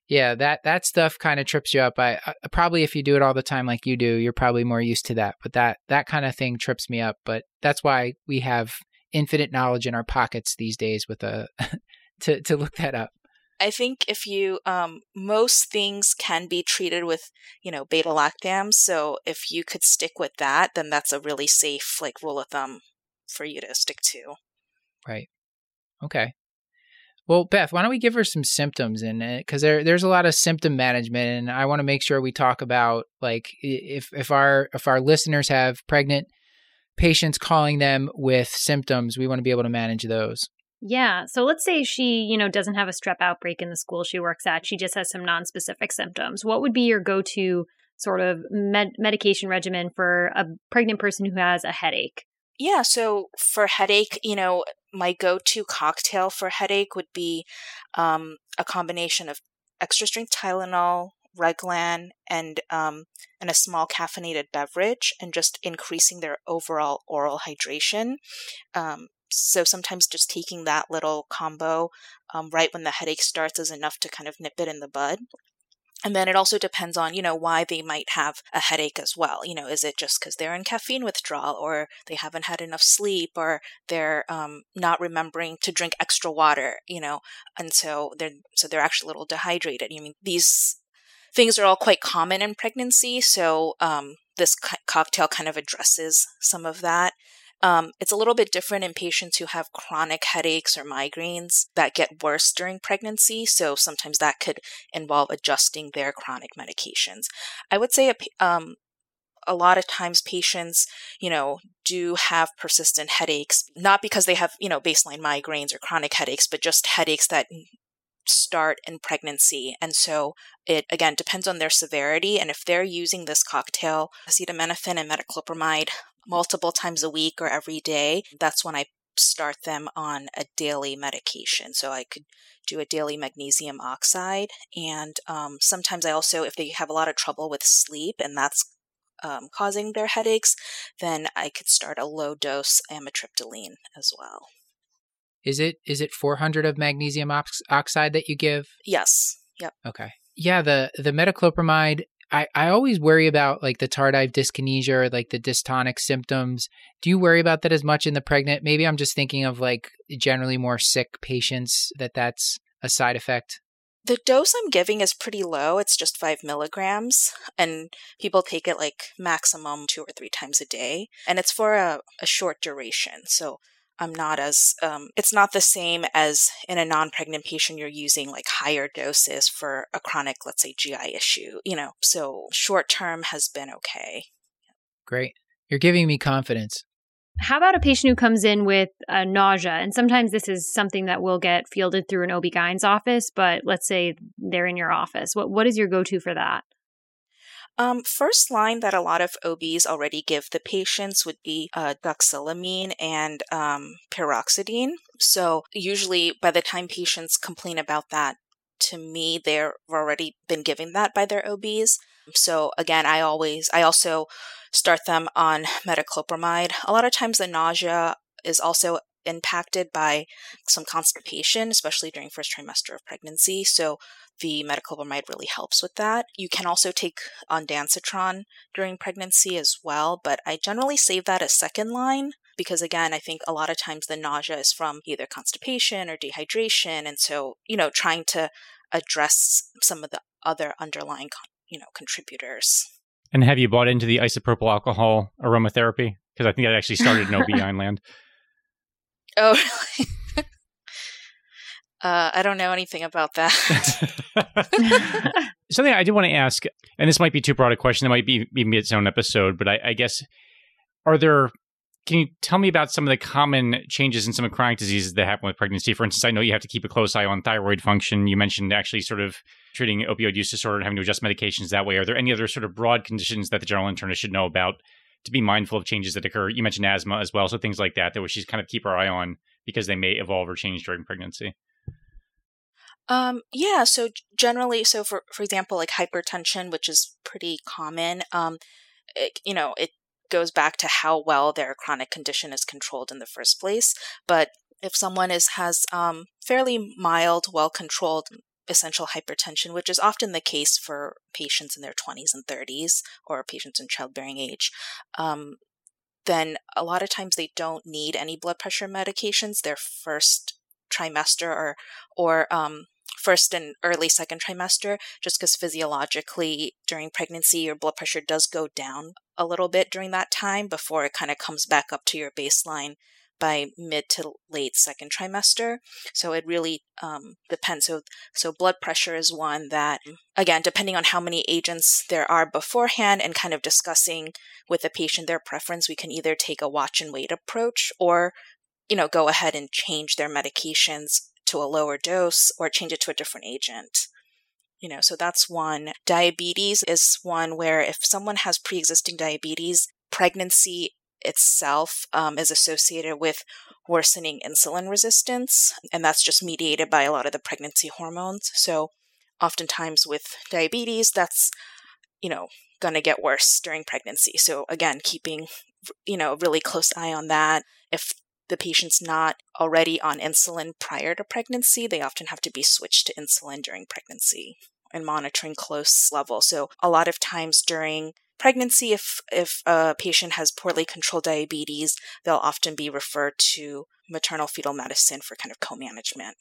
Speaker 1: Yeah that that stuff kind of trips you up. I, I, probably if you do it all the time like you do you're probably more used to that but that that kind of thing trips me up but that's why we have infinite knowledge in our pockets these days with a <laughs> to to look that up
Speaker 4: I think if you, um, most things can be treated with, you know, beta lactams. So if you could stick with that, then that's a really safe, like, rule of thumb for you to stick to.
Speaker 1: Right. Okay. Well, Beth, why don't we give her some symptoms and because there there's a lot of symptom management, and I want to make sure we talk about like if if our if our listeners have pregnant patients calling them with symptoms, we want to be able to manage those.
Speaker 3: Yeah. So let's say she, you know, doesn't have a strep outbreak in the school she works at. She just has some non-specific symptoms. What would be your go-to sort of med- medication regimen for a pregnant person who has a headache?
Speaker 4: Yeah, so for headache, you know, my go-to cocktail for headache would be um, a combination of extra strength Tylenol, Reglan, and um, and a small caffeinated beverage, and just increasing their overall oral hydration. Um, so sometimes just taking that little combo um, right when the headache starts is enough to kind of nip it in the bud. And then it also depends on, you know, why they might have a headache as well. You know, is it just because they're in caffeine withdrawal or they haven't had enough sleep or they're um, not remembering to drink extra water, you know, and so they're, so they're actually a little dehydrated. I mean, these things are all quite common in pregnancy. So um, this co- cocktail kind of addresses some of that. Um, it's a little bit different in patients who have chronic headaches or migraines that get worse during pregnancy. So sometimes that could involve adjusting their chronic medications. I would say a, um, a lot of times patients, you know, do have persistent headaches, not because they have, you know, baseline migraines or chronic headaches, but just headaches that start in pregnancy. And so it again depends on their severity. And if they're using this cocktail, acetaminophen and metoclopramide multiple times a week or every day, that's when I start them on a daily medication. So I could do a daily magnesium oxide. And um, sometimes I also, if they have a lot of trouble with sleep and that's um, causing their headaches, then I could start a low dose amitriptyline as well.
Speaker 1: Is it is it 400 of magnesium ox- oxide that you give?
Speaker 4: Yes. Yep.
Speaker 1: Okay. Yeah, the the metoclopramide I, I always worry about like the tardive dyskinesia or like the dystonic symptoms. Do you worry about that as much in the pregnant? Maybe I'm just thinking of like generally more sick patients that that's a side effect.
Speaker 4: The dose I'm giving is pretty low. It's just five milligrams, and people take it like maximum two or three times a day. And it's for a, a short duration. So I'm not as, um, it's not the same as in a non pregnant patient, you're using like higher doses for a chronic, let's say, GI issue, you know. So short term has been okay.
Speaker 1: Great. You're giving me confidence.
Speaker 3: How about a patient who comes in with uh, nausea? And sometimes this is something that will get fielded through an OB-GYN's office, but let's say they're in your office. What what is your go-to for that?
Speaker 4: Um, first line that a lot of OBs already give the patients would be uh, doxylamine and um, pyridoxine. So usually by the time patients complain about that, to me, they've already been given that by their OBs. So again, I always, I also start them on metoclopramide. A lot of times the nausea is also impacted by some constipation, especially during first trimester of pregnancy. So the metoclopramide really helps with that. You can also take ondansetron during pregnancy as well, but I generally save that as second line because again, I think a lot of times the nausea is from either constipation or dehydration, and so you know trying to address some of the other underlying you know contributors.
Speaker 2: And have you bought into the isopropyl alcohol aromatherapy? Because I think that actually started in <laughs> OB land.
Speaker 4: Oh, really? Uh, I don't know anything about that. <laughs>
Speaker 2: Something I did want to ask, and this might be too broad a question. It might be even its own episode, but I, I guess are there can you tell me about some of the common changes in some of chronic diseases that happen with pregnancy? For instance, I know you have to keep a close eye on thyroid function. You mentioned actually sort of treating opioid use disorder and having to adjust medications that way. Are there any other sort of broad conditions that the general internist should know about to be mindful of changes that occur? You mentioned asthma as well, so things like that that we should kind of keep our eye on because they may evolve or change during pregnancy.
Speaker 4: Um, yeah, so generally, so for for example, like hypertension, which is pretty common, um, it, you know, it goes back to how well their chronic condition is controlled in the first place. But if someone is has um, fairly mild, well controlled essential hypertension, which is often the case for patients in their 20s and 30s or patients in childbearing age, um, then a lot of times they don't need any blood pressure medications their first trimester or or um, first and early second trimester, just because physiologically during pregnancy your blood pressure does go down a little bit during that time before it kind of comes back up to your baseline by mid to late second trimester. So it really um, depends. So, so blood pressure is one that, again, depending on how many agents there are beforehand and kind of discussing with the patient their preference, we can either take a watch and wait approach or, you know, go ahead and change their medications to a lower dose or change it to a different agent. You know, so that's one. Diabetes is one where if someone has pre existing diabetes, pregnancy itself um, is associated with worsening insulin resistance, and that's just mediated by a lot of the pregnancy hormones. So, oftentimes with diabetes, that's, you know, going to get worse during pregnancy. So, again, keeping, you know, a really close eye on that. If the patient's not already on insulin prior to pregnancy, they often have to be switched to insulin during pregnancy and monitoring close level. So a lot of times during pregnancy, if if a patient has poorly controlled diabetes, they'll often be referred to maternal fetal medicine for kind of co-management.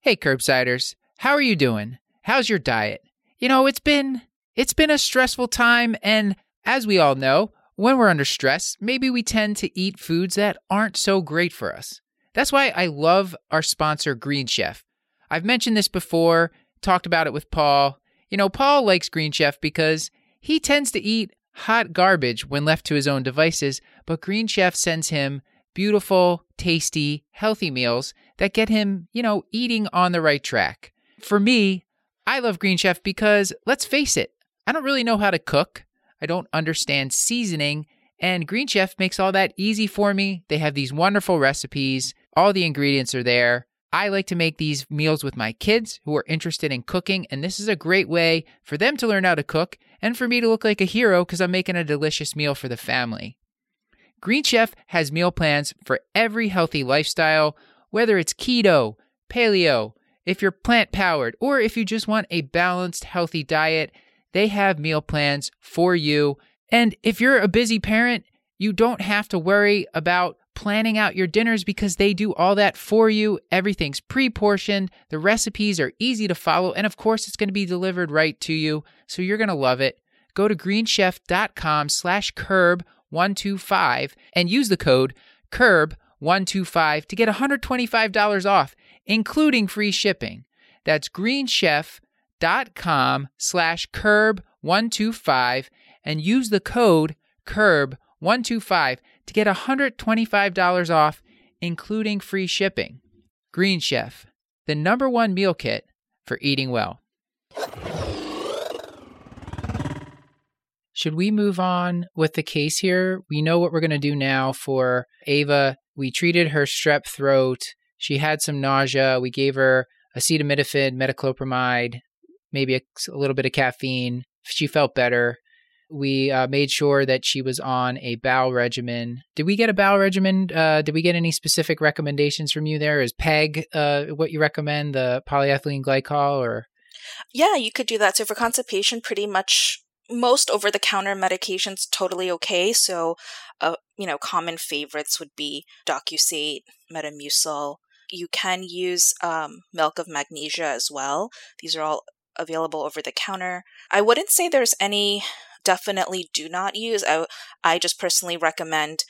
Speaker 1: Hey curbsiders, how are you doing? How's your diet? You know, it's been it's been a stressful time and as we all know, when we're under stress, maybe we tend to eat foods that aren't so great for us. That's why I love our sponsor, Green Chef. I've mentioned this before, talked about it with Paul. You know, Paul likes Green Chef because he tends to eat hot garbage when left to his own devices, but Green Chef sends him beautiful, tasty, healthy meals that get him, you know, eating on the right track. For me, I love Green Chef because, let's face it, I don't really know how to cook. I don't understand seasoning. And Green Chef makes all that easy for me. They have these wonderful recipes, all the ingredients are there. I like to make these meals with my kids who are interested in cooking, and this is a great way for them to learn how to cook and for me to look like a hero because I'm making a delicious meal for the family. Green Chef has meal plans for every healthy lifestyle, whether it's keto, paleo, if you're plant powered, or if you just want a balanced, healthy diet. They have meal plans for you. And if you're a busy parent, you don't have to worry about planning out your dinners because they do all that for you. Everything's pre portioned, the recipes are easy to follow, and of course, it's going to be delivered right to you. So you're going to love it. Go to greenchef.com slash curb125 and use the code curb125 to get $125 off, including free shipping. That's greenchef.com slash curb125 and use the code curb125 to get $125 off, including free shipping. Green Chef, the number one meal kit for eating well. Should we move on with the case here? We know what we're going to do now for Ava. We treated her strep throat. She had some nausea. We gave her acetaminophen, metoclopramide, maybe a, a little bit of caffeine. She felt better. We uh, made sure that she was on a bowel regimen. Did we get a bowel regimen? Uh, did we get any specific recommendations from you there? Is PEG uh, what you recommend, the polyethylene glycol, or?
Speaker 4: Yeah, you could do that. So for constipation, pretty much most over the counter medications totally okay. So, uh, you know, common favorites would be Docusate, Metamucil. You can use um, milk of magnesia as well. These are all available over the counter. I wouldn't say there's any definitely do not use. I, I just personally recommend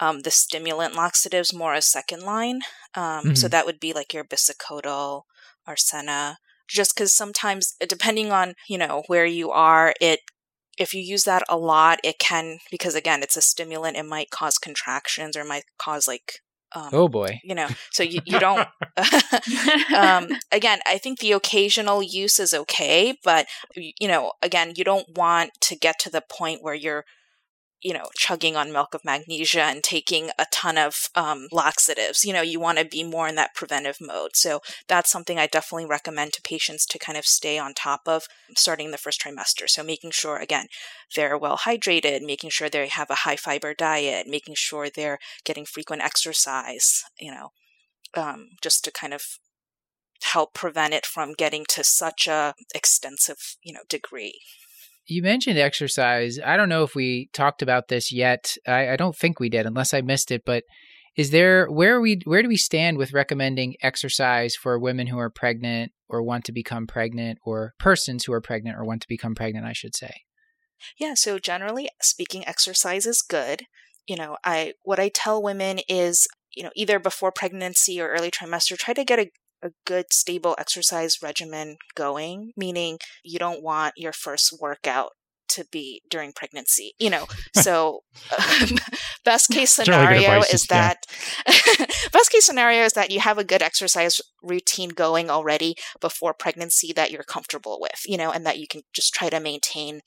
Speaker 4: um, the stimulant laxatives more as second line. Um, mm-hmm. So that would be like your bisacodyl, or senna, just because sometimes, depending on you know where you are, it if you use that a lot, it can because again, it's a stimulant. It might cause contractions or might cause like
Speaker 1: um, oh boy.
Speaker 4: You know, <laughs> so you, you don't, <laughs> um, again, I think the occasional use is okay, but, you know, again, you don't want to get to the point where you're you know, chugging on milk of magnesia and taking a ton of um, laxatives. You know, you want to be more in that preventive mode. So that's something I definitely recommend to patients to kind of stay on top of starting the first trimester. So making sure, again, they're well hydrated, making sure they have a high fiber diet, making sure they're getting frequent exercise, you know, um, just to kind of help prevent it from getting to such a extensive, you know, degree.
Speaker 1: You mentioned exercise. I don't know if we talked about this yet. I, I don't think we did, unless I missed it. But is there where we where do we stand with recommending exercise for women who are pregnant or want to become pregnant, or persons who are pregnant or want to become pregnant? I should say.
Speaker 4: Yeah. So generally speaking, exercise is good. You know, I what I tell women is you know either before pregnancy or early trimester, try to get a a good stable exercise regimen going, meaning you don't want your first workout to be during pregnancy, you know. <laughs> So, um, best case scenario is that <laughs> best case scenario is that you have a good exercise routine going already before pregnancy that you're comfortable with, you know, and that you can just try to maintain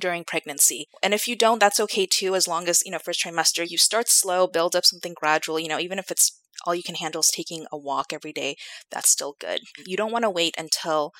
Speaker 4: during pregnancy. And if you don't, that's okay too, as long as, you know, first trimester, you start slow, build up something gradual, you know, even if it's all you can handle is taking a walk every day, that's still good. You don't want to wait until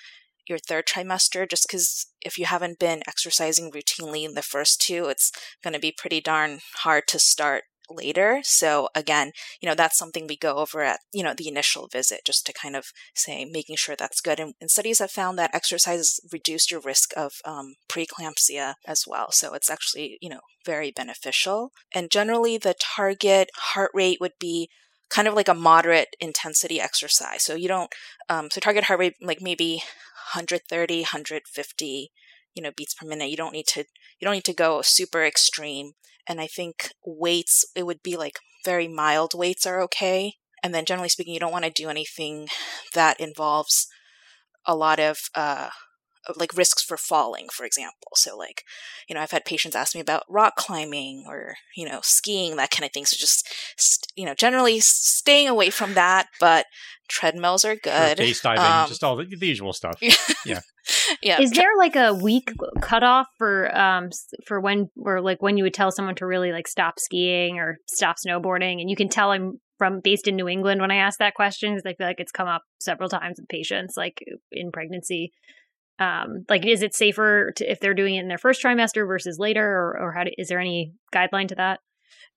Speaker 4: your third trimester just because if you haven't been exercising routinely in the first two, it's going to be pretty darn hard to start later. So again, you know, that's something we go over at, you know, the initial visit just to kind of say, making sure that's good. And, and studies have found that exercise reduced your risk of um, preeclampsia as well. So it's actually, you know, very beneficial. And generally the target heart rate would be kind of like a moderate intensity exercise. So you don't, um, so target heart rate, like maybe 130, 150, you know, beats per minute. You don't need to, you don't need to go super extreme. And I think weights, it would be like very mild weights are okay. And then generally speaking, you don't want to do anything that involves a lot of, uh, like risks for falling, for example. So, like, you know, I've had patients ask me about rock climbing or, you know, skiing, that kind of thing. So, just, you know, generally staying away from that, but treadmills are good.
Speaker 2: Sure, diving, um, just all the, the usual stuff. <laughs> Yeah.
Speaker 3: yeah. Is there like a week cutoff for, um, for when, or like when you would tell someone to really like stop skiing or stop snowboarding? And you can tell I'm from based in New England when I ask that question because I feel like it's come up several times with patients, like in pregnancy um like is it safer to, if they're doing it in their first trimester versus later or, or how to, is there any guideline to that?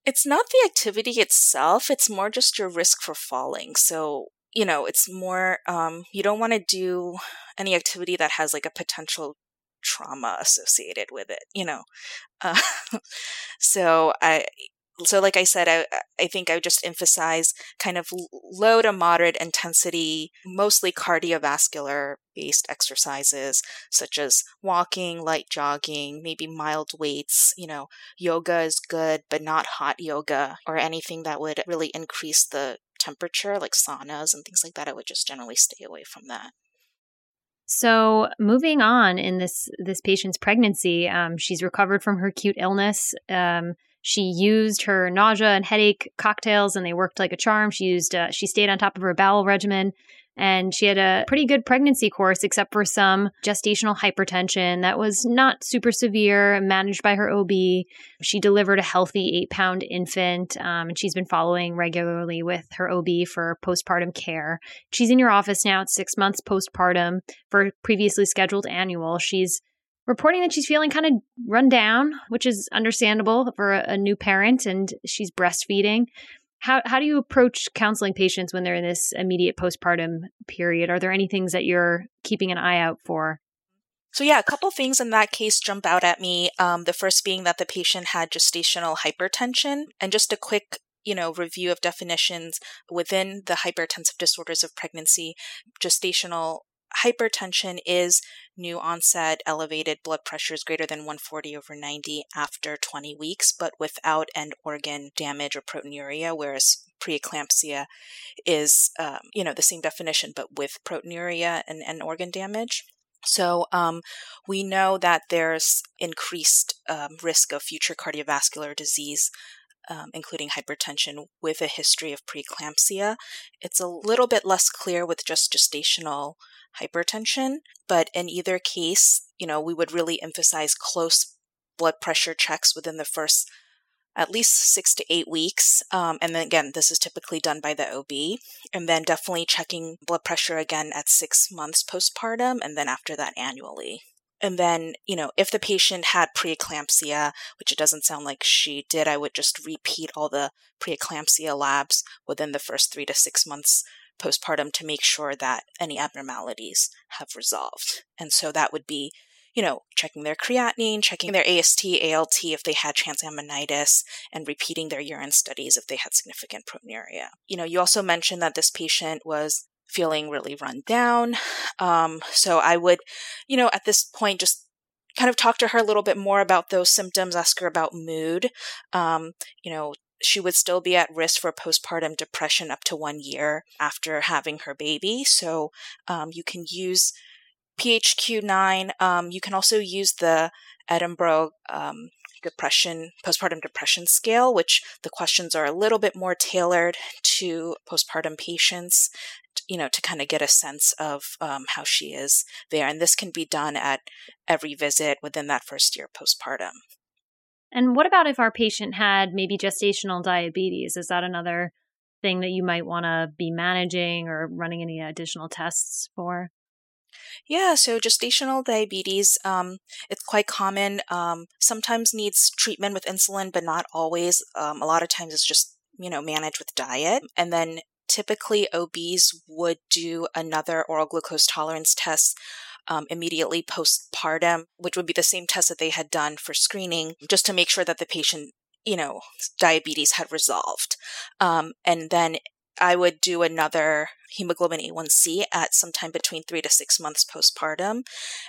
Speaker 4: It's not the activity itself it's more just your risk for falling. So you know it's more um you don't want to do any activity that has like a potential trauma associated with it you know? Uh, <laughs> so i so like I said, I, I think I would just emphasize kind of low to moderate intensity, mostly cardiovascular based exercises such as walking, light jogging, maybe mild weights. You know, yoga is good, but not hot yoga or anything that would really increase the temperature, like saunas and things like that. I would just generally stay away from that.
Speaker 3: So moving on in this this patient's pregnancy, um, she's recovered from her acute illness. Um, she used her nausea and headache cocktails, and they worked like a charm. She used uh, she stayed on top of her bowel regimen, and she had a pretty good pregnancy course, except for some gestational hypertension that was not super severe, managed by her OB. She delivered a healthy eight pound infant, um, and she's been following regularly with her OB for postpartum care. She's in your office now at six months postpartum for previously scheduled annual. She's reporting that she's feeling kind of run down, which is understandable for a, a, new parent, and she's breastfeeding. How how do you approach counseling patients when they're in this immediate postpartum period? Are there any things that you're keeping an eye out for?
Speaker 4: So yeah, a couple things in that case jump out at me. Um, the first being that the patient had gestational hypertension, and just a quick you know review of definitions within the hypertensive disorders of pregnancy gestational hypertension is new onset elevated blood pressures greater than 140 over 90 after 20 weeks, but without end organ damage or proteinuria, whereas preeclampsia is, um, you know, the same definition, but with proteinuria and, organ damage. So um, we know that there's increased um, risk of future cardiovascular disease um, including hypertension, with a history of preeclampsia. It's a little bit less clear with just gestational hypertension, but in either case, you know, we would really emphasize close blood pressure checks within the first at least six to eight weeks. Um, and then again, this is typically done by the OB. And then definitely checking blood pressure again at six months postpartum, and then after that annually. And then, you know, if the patient had preeclampsia, which it doesn't sound like she did, I would just repeat all the preeclampsia labs within the first three to six months postpartum to make sure that any abnormalities have resolved. And so that would be, you know, checking their creatinine, checking their AST, ALT if they had transaminitis, and repeating their urine studies if they had significant proteinuria. You know, you also mentioned that this patient was feeling really run down. Um, so I would, you know, at this point, just kind of talk to her a little bit more about those symptoms, ask her about mood. Um, you know, she would still be at risk for postpartum depression up to one year after having her baby. So um, you can use PHQ9. Um, you can also use the Edinburgh um, depression, postpartum depression scale, which the questions are a little bit more tailored to postpartum patients you know, to kind of get a sense of um, how she is there. And this can be done at every visit within that first year postpartum.
Speaker 3: And what about if our patient had maybe gestational diabetes? Is that another thing that you might want to be managing or running any additional tests for?
Speaker 4: Yeah, so gestational diabetes, um, it's quite common. Um, sometimes needs treatment with insulin, but not always. Um, a lot of times it's just you know managed with diet, and then typically OBs would do another oral glucose tolerance test um, immediately postpartum, which would be the same test that they had done for screening, just to make sure that the patient, you know, diabetes had resolved. Um, and then I would do another hemoglobin A1C at sometime between three to six months postpartum.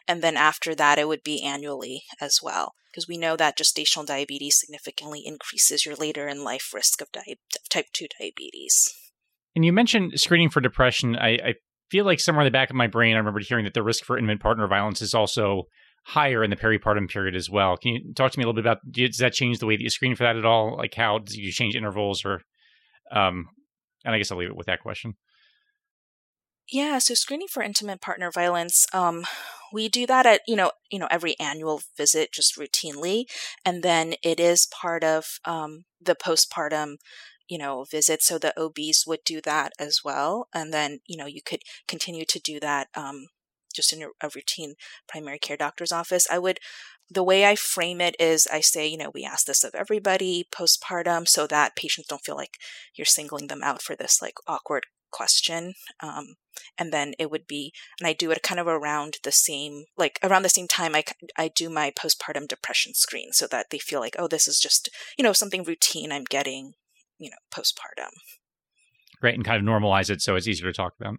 Speaker 4: And then after that, it would be annually as well, because we know that gestational diabetes significantly increases your later in life risk of di- type 2 diabetes.
Speaker 2: And you mentioned screening for depression. I, I feel like somewhere in the back of my brain, I remember hearing that the risk for intimate partner violence is also higher in the peripartum period as well. Can you talk to me a little bit about does that change the way that you screen for that at all? Like how do you change intervals or um and I guess I'll leave it with that question.
Speaker 4: Yeah, so screening for intimate partner violence, um, we do that at you know you know every annual visit just routinely, and then it is part of um, the postpartum you know, visit. So the OBs would do that as well. And then, you know, you could continue to do that um, just in a routine primary care doctor's office. I would, the way I frame it is I say, you know, we ask this of everybody postpartum so that patients don't feel like you're singling them out for this like awkward question. Um, and then it would be, and I do it kind of around the same, like around the same time I, I do my postpartum depression screen so that they feel like, oh, this is just, you know, something routine I'm getting, you know, postpartum.
Speaker 2: Great. And kind of normalize it so it's easier to talk about.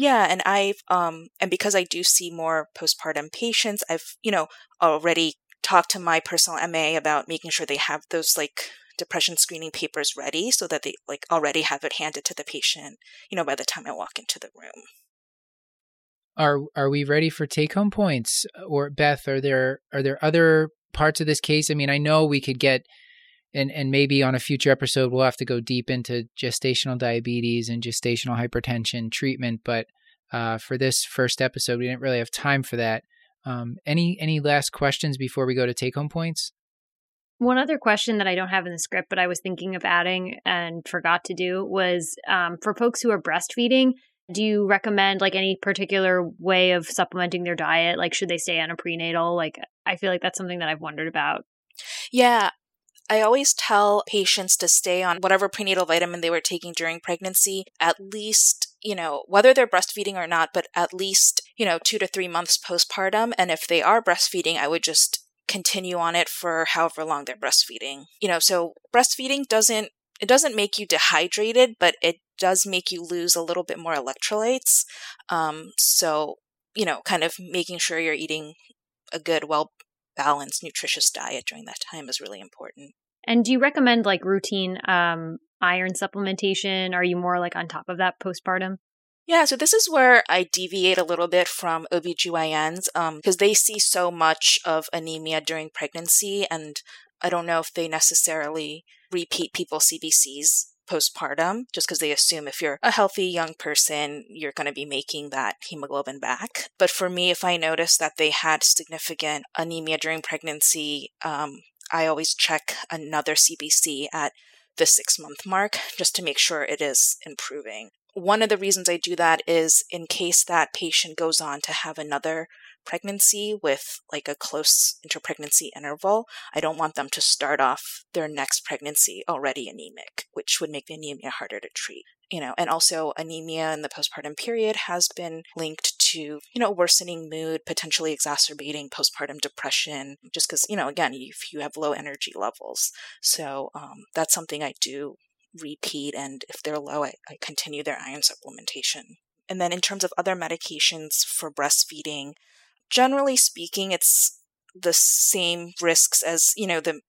Speaker 4: Yeah, and I've um and because I do see more postpartum patients, I've, you know, already talked to my personal MA about making sure they have those like depression screening papers ready so that they like already have it handed to the patient, you know, by the time I walk into the room.
Speaker 1: Are are we ready for take home points? Or Beth, are there are there other parts of this case? I mean, I know we could get and and maybe on a future episode we'll have to go deep into gestational diabetes and gestational hypertension treatment, but uh, for this first episode, we didn't really have time for that. Um, any any last questions before we go to take home points?
Speaker 3: One other question that I don't have in the script, but I was thinking of adding and forgot to do was um, for folks who are breastfeeding. Do you recommend like any particular way of supplementing their diet? Like, should they stay on a prenatal? Like, I feel like that's something that I've wondered about.
Speaker 4: Yeah, I always tell patients to stay on whatever prenatal vitamin they were taking during pregnancy, at least, you know, whether they're breastfeeding or not, but at least, you know, two to three months postpartum. And if they are breastfeeding, I would just continue on it for however long they're breastfeeding. You know, so breastfeeding doesn't it doesn't make you dehydrated, but it does make you lose a little bit more electrolytes. Um, so, you know, kind of making sure you're eating a good, well balanced, nutritious diet during that time is really important.
Speaker 3: And do you recommend like routine um, iron supplementation? Are you more like on top of that postpartum?
Speaker 4: Yeah, so this is where I deviate a little bit from OBGYNs because um, they see so much of anemia during pregnancy, and I don't know if they necessarily repeat people's CBCs postpartum just because they assume if you're a healthy young person, you're going to be making that hemoglobin back. But for me, if I notice that they had significant anemia during pregnancy, um, I always check another CBC at the six month mark just to make sure it is improving. One of the reasons I do that is in case that patient goes on to have another pregnancy with like a close interpregnancy interval, I don't want them to start off their next pregnancy already anemic, which would make the anemia harder to treat. You know, and also anemia in the postpartum period has been linked to, you know, worsening mood, potentially exacerbating postpartum depression, just because, you know, again, if you have low energy levels. So um, that's something I do repeat. And if they're low, I, I continue their iron supplementation. And then in terms of other medications for breastfeeding, generally speaking, it's the same risks as, you know, the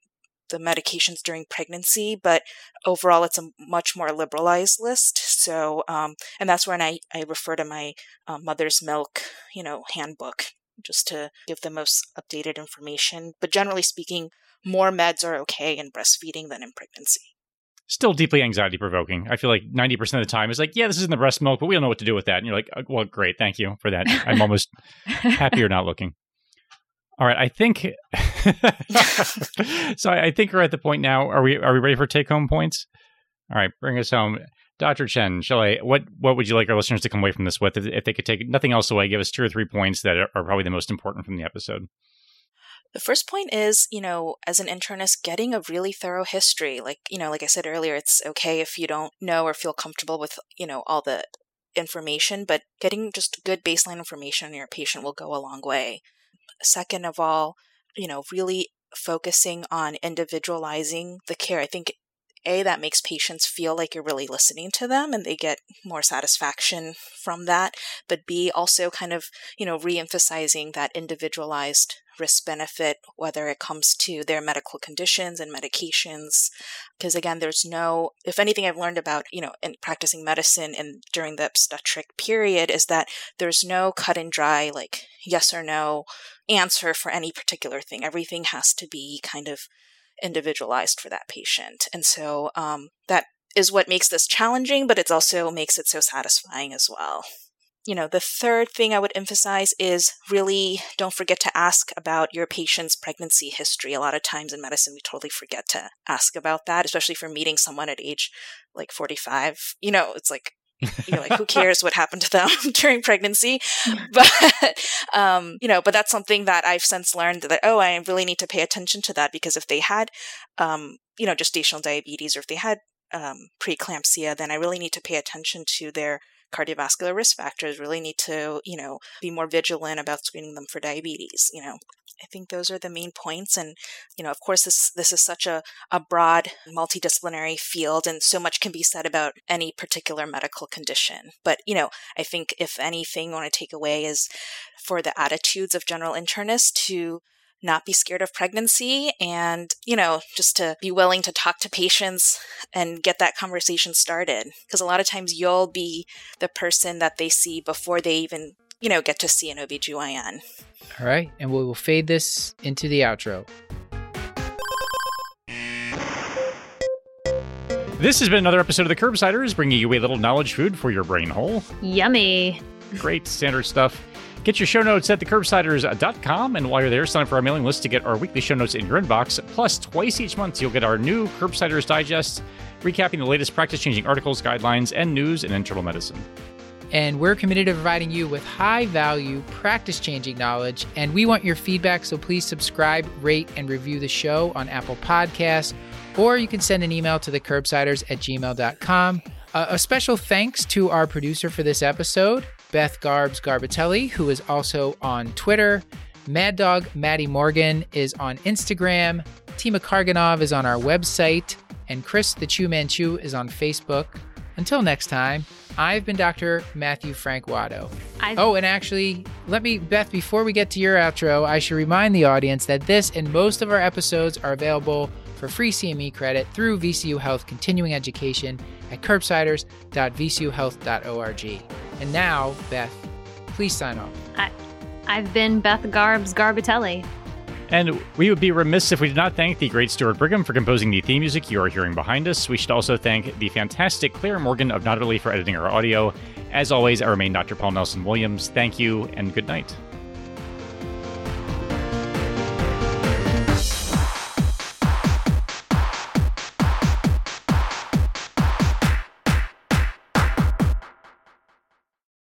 Speaker 4: the medications during pregnancy, but overall it's a much more liberalized list. So, um, and that's when I, I refer to my uh, mother's milk, you know, handbook just to give the most updated information. But generally speaking, more meds are okay in breastfeeding than in pregnancy.
Speaker 2: Still deeply anxiety provoking. I feel like 90% of the time is like, yeah, this is in the breast milk, but we don't know what to do with that. And you're like, uh, well, great. Thank you for that. I'm <laughs> almost happier not looking. All right, I think <laughs> so. I think we're at the point now. Are we? Are we ready for take home points? All right, bring us home, Doctor Chen. Shall I? What What would you like our listeners to come away from this with? If they could take nothing else away, give us two or three points that are probably the most important from the episode.
Speaker 4: The first point is, you know, as an internist, getting a really thorough history. Like, you know, like I said earlier, it's okay if you don't know or feel comfortable with, you know, all the information, but getting just good baseline information on your patient will go a long way. Second of all, you know, really focusing on individualizing the care. I think a that makes patients feel like you're really listening to them and they get more satisfaction from that but b also kind of you know re-emphasizing that individualized risk benefit whether it comes to their medical conditions and medications because again there's no if anything i've learned about you know in practicing medicine and during the obstetric period is that there's no cut and dry like yes or no answer for any particular thing. Everything has to be kind of individualized for that patient and so um, that is what makes this challenging but it also makes it so satisfying as well you know, the third thing I would emphasize is really don't forget to ask about your patient's pregnancy history. A lot of times in medicine, we totally forget to ask about that, especially for meeting someone at age like 45. You know, it's like, you're like, who cares what happened to them <laughs> during pregnancy? But, um, you know, but that's something that I've since learned that, oh, I really need to pay attention to that because if they had, um, you know, gestational diabetes or if they had um, preeclampsia, then I really need to pay attention to their cardiovascular risk factors, really need to, you know, be more vigilant about screening them for diabetes, you know. I think those are the main points. And, you know, of course, this, this is such a, a broad, multidisciplinary field, and so much can be said about any particular medical condition. But, you know, I think if anything I want to take away is for the attitudes of general internists to not be scared of pregnancy and, you know, just to be willing to talk to patients and get that conversation started. Because a lot of times you'll be the person that they see before they even, you know, get to see an OBGYN.
Speaker 1: All right. And we will fade this into the outro.
Speaker 2: This has been another episode of the Curbsiders, bringing you a little knowledge food for your brain hole.
Speaker 3: Yummy.
Speaker 2: Great standard stuff. Get your show notes at thecurbsiders.com, and while you're there, sign up for our mailing list to get our weekly show notes in your inbox. Plus, twice each month, you'll get our new Curbsiders Digest, recapping the latest practice changing articles, guidelines, and news in internal medicine.
Speaker 1: And we're committed to providing you with high value, practice changing knowledge. And we want your feedback, so please subscribe, rate, and review the show on Apple Podcasts, or you can send an email to thecurbsiders at gmail.com. Uh, a special thanks to our producer for this episode, Beth Garbs Garbitelli, who is also on Twitter. Mad Dog Maddie Morgan is on Instagram. Tima Karganov is on our website. And Chris the Chew Manchu is on Facebook. Until next time, I've been Dr. Matthew Frank Watto.
Speaker 3: I've-
Speaker 1: oh, and actually, let me, Beth, before we get to your outro, I should remind the audience that this and most of our episodes are available for free CME credit through VCU Health Continuing Education at curbsiders.vcuhealth.org. And now, Beth, please sign off.
Speaker 3: I, I've been Beth Garbs Garbitelli.
Speaker 2: And we would be remiss if we did not thank the great Stuart Brigham for composing the theme music you are hearing behind us. We should also thank the fantastic Clair Morgan of Nodderly for editing our audio. As always, I remain Dr. Paul Nelson Williams. Thank you and good night.